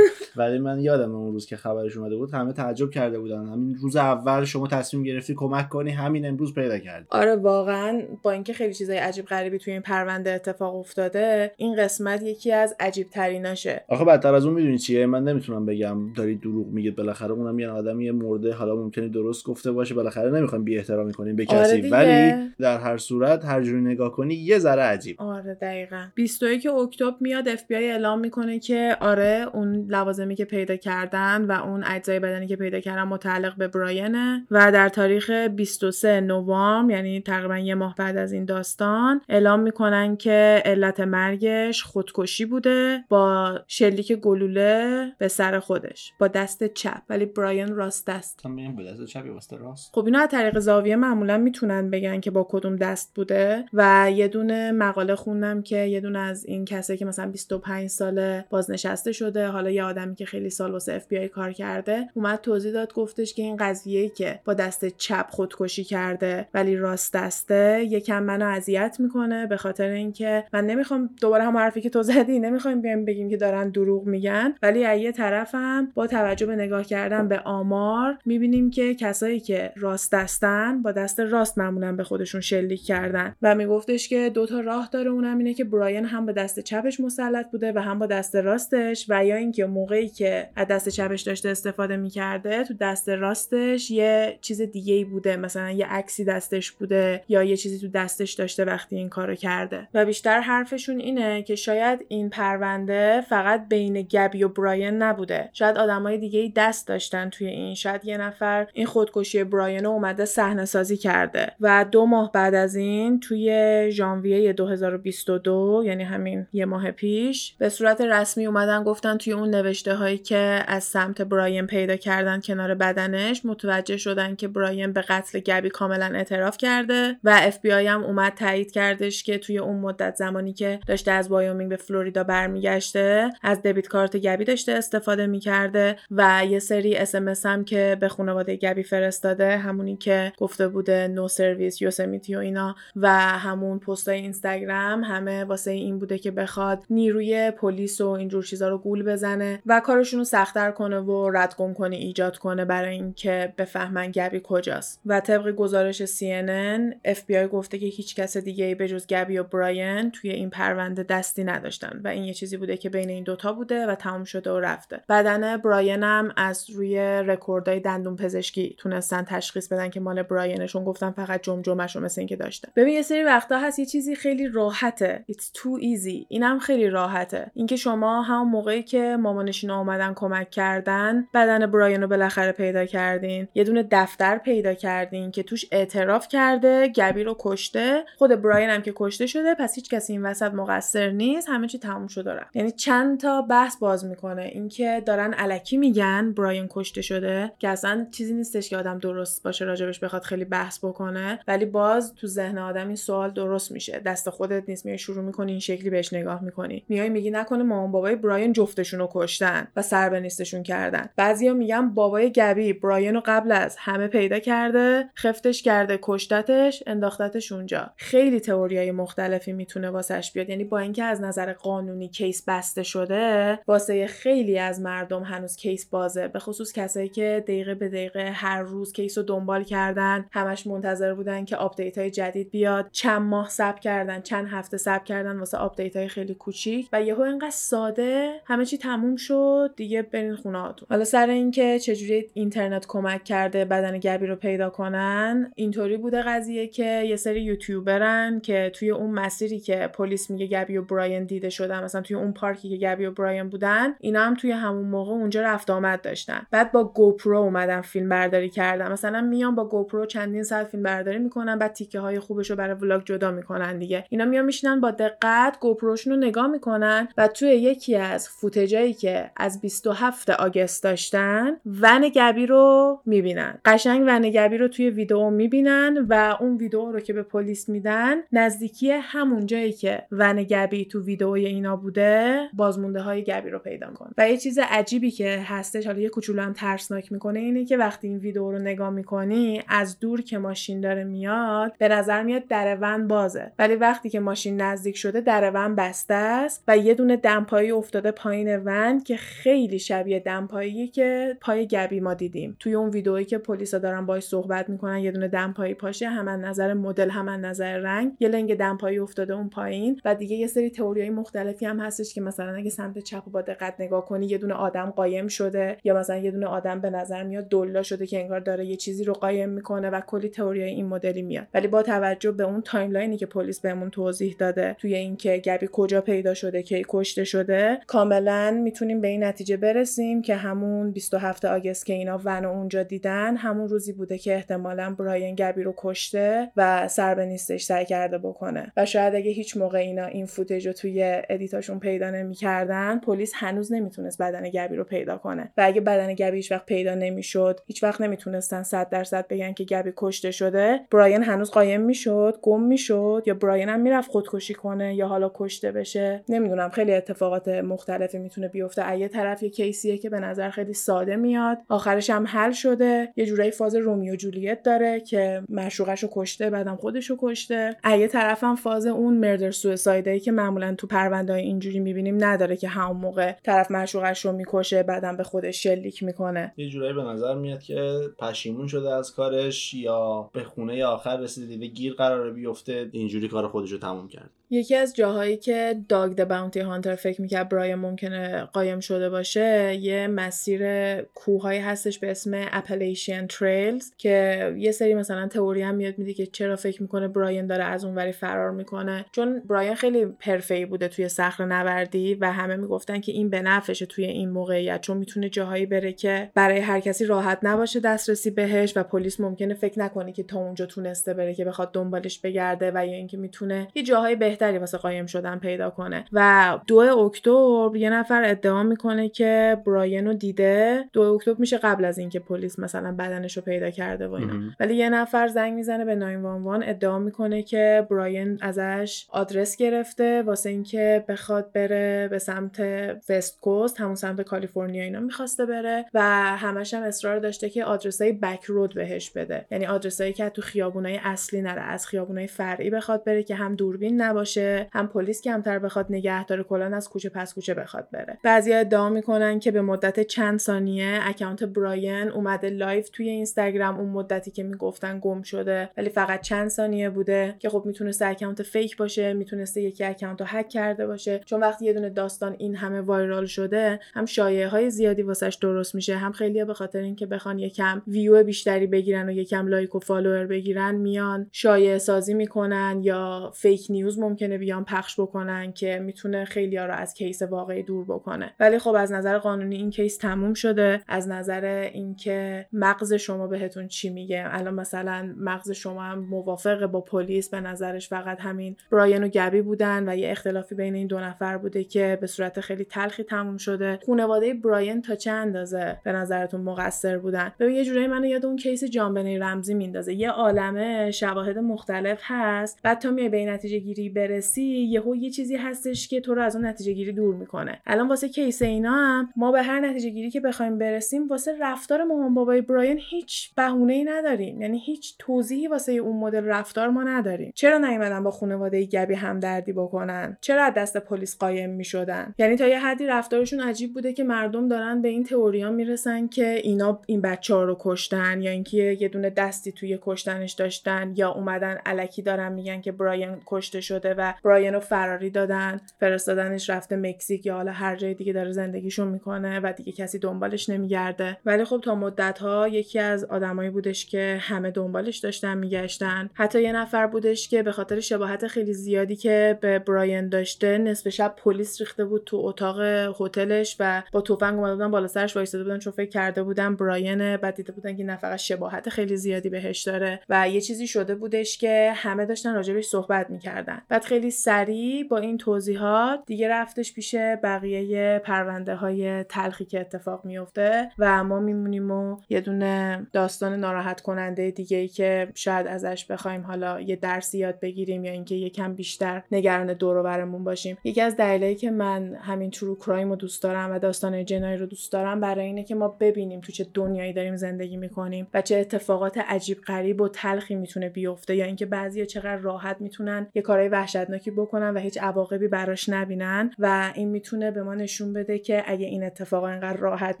ولی من یادم اون روز که خبرش اومده بود همه تعجب کرده بودن. همین روز اول شما تصمیم گرفتی کمک کنی همین امروز پیدا کردی. آره واقعا با اینکه خیلی چیزای عجیب غریبی توی این پرونده اتفاق افتاده این قسمت یکی از عجیب تریناشه آخه بدتر از اون می‌دونی چیه؟ من نمی‌تونم بگم. داری دروغ میگید بالاخره اونم یه آدمی مرده حالا ممکنه درست گفته باشه بالاخره نمی‌خوام بی احترامی کنیم به آره کسی. دیگه. ولی در هر صورت هر جوری نگاه کنی یه ذره عجیب. آره دقیقا. 21 اکتبر میاد اف بی آی اعلام می‌کنه که آره اون لوازمی که پیدا کردن و اون اجزای بدنی که پیدا کردن متعلق به براینه و در تاریخ 23 نوامبر یعنی تقریبا یه ماه بعد از این داستان اعلام می‌کنن که علت مرگش خودکشی بوده با شلیک گلوله به سر خودش با دست چپ. ولی براین راست دست. دست چپی واسه راست. خب اینا از طریق زاویه معمولا می‌تونن بگن که با کدوم دست بوده و یه دونه مقاله خوندم که یه دونه از این کسایی که مثلا 25 ساله بازنشسته شده حالا یه آدمی که خیلی سال واسه اف بی آی کار کرده اومد توضیح داد گفتش که این قضیه که با دست چپ خودکشی کرده ولی راست دسته یکم منو اذیت می‌کنه به خاطر اینکه من نمی‌خوام دوباره هم حرفی که تو زدی نمی‌خوایم بیایم بگیم که دارن دروغ میگن. ولی از یه طرفم با توجه به نگاه کردن به آمار می‌بینیم که کسایی که راست دستن با دست راست معمولا به خودشون شلیک کردن. و میگفتش که دو تا راه داره اونم اینه که براین هم با دست چپش مسلط بوده و هم با دست راستش. و یا اینکه موقعی که از دست چپش داشته استفاده می‌کرده تو دست راستش یه چیز دیگه ای بوده. مثلا یه عکسی دستش بوده. یا یه چیزی تو دستش داشته وقتی این کارو کرده. و بیشتر حرفشون اینه که شاید این پرونده فقط بین گبی و براین نبوده. شاید آدمای دیگه ای دست داشتن توی این. شاید یه نفر این خودکشی براین رو اومده صحنه سازی کرده. و دو ماه بعد از این توی ژانویه 2022 یعنی همین یه ماه پیش به صورت رسمی اومدن گفتن توی اون نوشته هایی که از سمت براین پیدا کردن کنار بدنش متوجه شدن که براین به قتل گبی کاملا اعتراف کرده. و اف BI هم اومد تایید کردش که توی اون مدت زمانی که داشته از وایومینگ به فلوریدا برمیگشته از debit card گبی داشته استفاده می‌کرده و یه سری اس هم که به خانواده گبی فرستاده همونی که گفته بوده no service Yosemite و اینا و همون پستای اینستاگرام همه واسه این بوده که بخواد نیروی پلیس و اینجور چیزا رو گول بزنه و کارشون رو سختتر کنه و ردگم کنه ایجاد کنه برای اینکه بفهمن گبی کجاست. و طبق گزارش CNN FBI گفته که هیچ کس دیگه ای به جز گبی و براین توی این پرونده دستی نداشتن و این یه چیزی بوده که بین این دوتا بوده و تمام شده و رفته. بدن براین هم از روی رکوردای دندون پزشکی تونستن تشخیص بدن که مال براینشون گفتن فقط جمجمش رو مثل اینکه داشته ببین یه سری وقتا هست یه چیزی خیلی راحته. It's too easy. اینم خیلی راحته. اینکه شما همون موقعی که مامانشینا اومدن کمک کردن بدن براین رو بالاخره پیدا کردین. یه دونه دفتر پیدا کردین که توش اعتراف کرده گبی رو کشته. خود براین هم که کشته شده پس هیچ کسی این وسط مقصر نیست. همه چی تموم شده داره یعنی چند تا بحث باز می‌کنه. اینکه دارن علکی میگن براین کشته شده که اصلا چیزی نیستش که آدم درست باشه راجبش بخواد خیلی بحث بکنه. ولی باز تو ذهن آدم این سوال درست میشه. دست خودت نیست. میای شروع می‌کنی این شکلی بهش نگاه می‌کنی. میای میگی نکنه مامان بابای براین جفتشون رو کشتن و سر به نیستشون کردن. بعضیا میگن بابای گبی براین رو قبل از همه پیدا کرده خفتش کرده کشتتش. انداختتش اونجا. خیلی theory ای مختلفی می‌تونه واسش بیاد. یعنی با اینکه از نظر قانونی case بسته شده واسه خیلی از مردم هنوز case بازه. به خصوص کسایی که دقیقه به دقیقه هر روز case رو دنبال کردن همش منتظر بودن که update های جدید بیاد. چند ماه صبر کردن چند هفته صبر کردن واسه update های خیلی کوچیک. و یهو اینقدر ساده همه چی تموم شد. دیگه برین خونهاتون حالا سر اینکه چجوری اینترنت کمک کرده بدن گبی رو پیدا کنن اینطوری بوده قضیه که یه سری یوتیوبرن که توی اون مسیری که پلیس میگه گبی و براین دیده شدن مثلا توی اون پارکی که گبی و براین بودن اینا هم توی همون موقع اونجا رفت آمد داشتن. بعد با GoPro اومدن فیلم برداری کردن. مثلا میان با GoPro چندین ساعت فیلم برداری می‌کنن بعد تیکه های خوبش رو برای vlog جدا می‌کنن دیگه. اینا میان میشینن با دقت GoPro شون رو نگاه می‌کنن و توی یکی از footage ایی که از 27 August داشتن van گبی رو می‌بینن. قشنگ van گبی رو توی ویدیو می‌بینن و اون ویدیو رو که به پلیس میدن نزدیکی همون جایی که van گبی تو ویدیوی اینا بوده بازمونده های گبی رو پیدا می‌کنه و یه چیز عجیبی که هستش حالا یه کوچولو هم ترسناک می‌کنه اینه که وقتی این ویدیو رو نگاه می‌کنی از دور که ماشین داره میاد به نظر میاد در van بازه. ولی وقتی که ماشین نزدیک شده در van بسته است و یه دونه دمپایی افتاده پایین van که خیلی شبیه دمپایی که پای گبی ما دیدیم. توی اون ویدئویی که پلیسا دارن باهاش صحبت می‌کنن یه دونه دمپایی پاشه هم نظر مدل هم نظر رنگ یه لنگ دمپایی افتاده اون پایین و دیگه یه سری theory ای مختلفی هم هستش که مثلا اگه سمت چپ با دقت نگاه کنی یه دونه آدم قایم شده یا مثلا یه دونه آدم به نظر میاد دلا شده که انگار داره یه چیزی رو قایم می‌کنه و کلی theory ای این مدلی میاد. ولی با توجه به اون timeline ی که پلیس بهمون توضیح داده توی اینکه گبی کجا پیدا شده کی کشته شده کاملا می‌تونیم به این نتیجه برسیم که همون 27 آگست که اینا ون اونجا دیدن همون روزی بوده که احتمالا براین گبی رو کشته و سر به نیستش سعی کرده بکنه. و شاید اگه هیچ موقع اینا این فوتج رو توی ادیتاشون پیدا نمی‌کردن پلیس هنوز نمی‌تونست بدن گبی رو پیدا کنه. و اگه بدن گبی هیچ وقت پیدا نمی‌شد هیچ وقت نمی‌تونستن 100 درصد بگن که گبی کشته شده براین هنوز قایم می‌شد گم می‌شد یا براین هم می‌رفت خودکشی کنه یا حالا کشته بشه. نمی‌دونم خیلی اتفاقات مختلفی می‌تونه بیفته. یه طرف یه کیسیه که به نظر خیلی ساده میاد آخرش هم حل شده. یه جورایی فاز رومیو جولیت داره که معشوقش رو کشته بعدم خودش رو کشته یه طرف هم فاز اون murder suicide ی که معمولا تو پرونده های اینجوری می‌بینیم نداره که همون موقع طرف معشوقش رو می‌کشه بعدم به خودش شلیک می‌کنه. یه جورایی به نظر میاد که پشیمون شده از کارش یا به خونه آخر رسیده به گیر قراره بیفته اینجوری کار خودش رو تموم کرد یکی از جاهایی که Dog the Bounty Hunter فکر می‌کرد براین ممکنه قایم شده باشه یه مسیر کوههایی هستش به اسم Appalachian Trails که یه سری مثلا تئوری هم میاد میده که چرا فکر می‌کنه براین داره از اونوری فرار می‌کنه. چون براین خیلی حرفه‌ای بوده توی صخره نوردی و همه می‌گفتن که این به نفعشه توی این موقعیت چون می‌تونه جاهایی بره که برای هر کسی راحت نباشه دسترسی بهش و پلیس ممکنه فکر نکنه که تا اونجا تونسته بره که بخواد دنبالش بگرده و یا اینکه می‌تونه یه جاهای بهتری واسه قایم شدن پیدا کنه. و دو اکتبر یه نفر ادعا می‌کنه که براین رو دیده. دو اکتبر میشه قبل از اینکه پلیس مثلا بدنش رو پیدا کرده و اینا. ولی یه نفر زنگ می‌زنه به 911 ادعا می‌کنه که براین ازش آدرس گرفته واسه اینکه بخواد بره به سمت وست کوست همون سمت کالیفرنیا اینا می‌خواسته بره و همش هم اصرار داشته که آدرسای back road بهش بده. یعنی آدرسایی که تو خیابونای اصلی نره از خیابونای فرعی بخواد بره که هم دوربین نباشه هم پلیس کمتر بخواد نگه داره کلا از کوچه پس کوچه بخواد بره. بعضی ادعا می‌کنن که به مدت چند ثانیه account براین اومده live توی اینستاگرام اون مدتی که می‌گفتن گم شده ولی فقط چند ثانیه بوده که خب می‌تونسته account fake باشه می‌تونسته یکی account رو هک کرده باشه. چون وقتی یه دونه داستان این همه viral شده هم شایعه های زیادی واسش درست میشه هم خیلی به خاطر اینکه بخوان یکم ویو بیشتری بگیرن و یکم like و follower بگیرن میان شایعه سازی می‌کنن یا fake news ممکنه بیان پخش بکنن که می‌تونه خیلی ها رو از case واقعی دور بکنه. ولی خب از نظر قانونی این case تموم شده. از نظر اینکه مغز شما بهتون چی میگه؟ الان مثلا مغز شما هم موافق با پلیس به نظرش فقط همین براین و گبی بودن و یه اختلافی بین این دو نفر بوده که به صورت خیلی تلخی تموم شده. خانواده براین تا چه اندازه به نظرتون مقصر بودن؟ ببین یه جورایی منو یاد اون case جانبنی رمزی میندازه. یه عالمه شواهد مختلف هست. بعد تا میای به نتیجه گیری برسی یهو یه چیزی هستش که تو رو از اون نتیجه گیری دور می‌کنه. الان واسه case اینا هم ما به هر نتیجه گیری که بخوایم برسیم واسه رفتار مامان بابای براین هیچ بهونه ای نداریم. یعنی هیچ توضیحی واسه اون مدل رفتار ما نداریم. چرا نیومدن با خانواده گبی همدردی بکنن؟ چرا از دست پلیس قایم می‌شدن؟ یعنی تا یه حدی رفتارشون عجیب بوده که مردم دارن به این تئوریا می‌رسن که اینا این بچه ها رو کشتن یا اینکه یه دونه دستی توی کشتنش داشتن یا اومدن علکی دارن میگن که براین کشته شده و براین رو فراری دادن. فرستادنش رفته مکزیک یا حالا هر جای دیگه داره زندگیشون می‌کنه و دیگه کسی دنبالش نمیگرده. ولی خب تا مدت ها یکی از آدمایی بودش که همه دنبالش داشتن میگشتن. حتی یه نفر بودش که به خاطر شباهت خیلی زیادی که به براین داشته نصف شب پلیس ریخته بود تو اتاق هتلش و با تفنگ اومده بودن بالا سرش وایساده بودن چون فکر کرده بودن براین بعد دیده بودن که نه شباهت خیلی زیادی بهش داره. و یه چیزی شده بودش که همه داشتن راجبش صحبت می‌کردن. بعد خیلی سریع با این توضیحات دیگه رفتش پیش بقیه پرونده های تلخی که اتفاق میفته و ما میمونیم و یه دونه داستان ناراحت کننده دیگه ای که شاید ازش بخوایم حالا یه درسی یاد بگیریم یا اینکه یکم بیشتر نگران دور برمون باشیم. یکی از دلایلی که من همین ترو کرایم رو دوست دارم و داستان جنایی رو دوست دارم برای اینه که ما ببینیم تو چه دنیایی داریم زندگی می‌کنیم و چه اتفاقات عجیب غریب و تلخی می‌تونه بیفته یا اینکه بعضیا چقدر راحت می‌تونن یه کارهای وحشتناکی بکنن و هیچ عواقبی براش نبینن و این می‌تونه به ما نشون بده که اگه این اتفاق انقدر راحت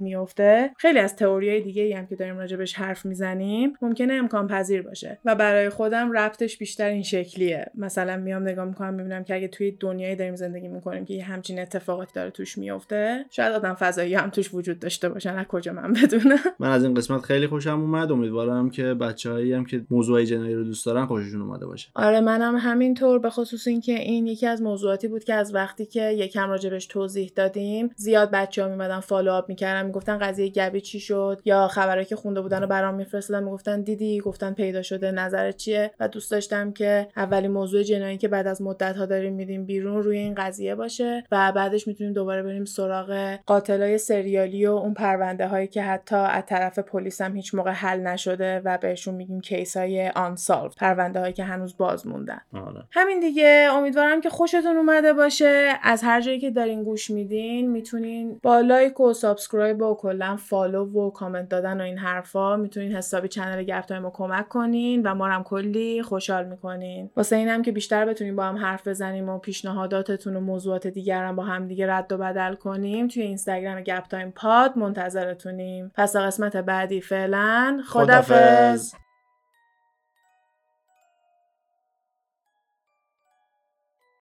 میفته خیلی از تئوریای دیگه ای هم که داریم راجبش حرف می‌زنیم ممکنه امکان پذیر باشه و برای خودم ربطش بیشتر این شکلیه. مثلا میام نگاه می‌کنم می‌بینم که اگه توی دنیایی داریم زندگی می‌کنیم که یه همچین اتفاقاتی داره توش میفته شاید آدم فضایی هم توش وجود داشته باشن از کجا من بدونم. من از این قسمت خیلی خوشم اومد. امیدوارم که بچه‌هایی هم که موضوع جنایی رو دوست دارن خوششون اومده باشه. آره منم همینطور. به خصوص اینکه این یکی از موضوعاتی بود که از وقتی که یکم راجبش توضیح دادیم زیاد بچه ها میمدن follow up می‌کردن می‌گفتن قضیه گبی چی شد یا خبرایی که خونده بودن رو برام میفرستادن می‌گفتن دیدی؟ گفتن پیدا شده نظرت چیه؟ و دوست داشتم که اولین موضوع جنایی که بعد از مدت ها داریم میدیم بیرون روی این قضیه باشه و بعدش می‌تونیم دوباره بریم سراغ قاتلای سریالی و اون پرونده هایی که حتی از طرف پلیس هم هیچ موقع حل نشده و بهشون میگیم case های unsolved پرونده هایی که هنوز باز موندن. آره. همین دیگه امیدوارم که خوشتون اومده باشه. از هر جایی که دارین گوش میدین می‌تونین با like و subscribe و کلا follow و کامنت دادن و این حرفا می‌تونین حسابی channel گپ رو کمک کنین و ما هم کلی خوشحال می‌کنین. واسه اینم که بیشتر بتونیم با هم حرف بزنیم و پیشنهاداتتون و موضوعات دیگر هم با هم دیگه رد و بدل کنیم. توی اینستاگرام گپ تایم پاد منتظرتونیم. پس قسمت بعدی فعلا خدافظ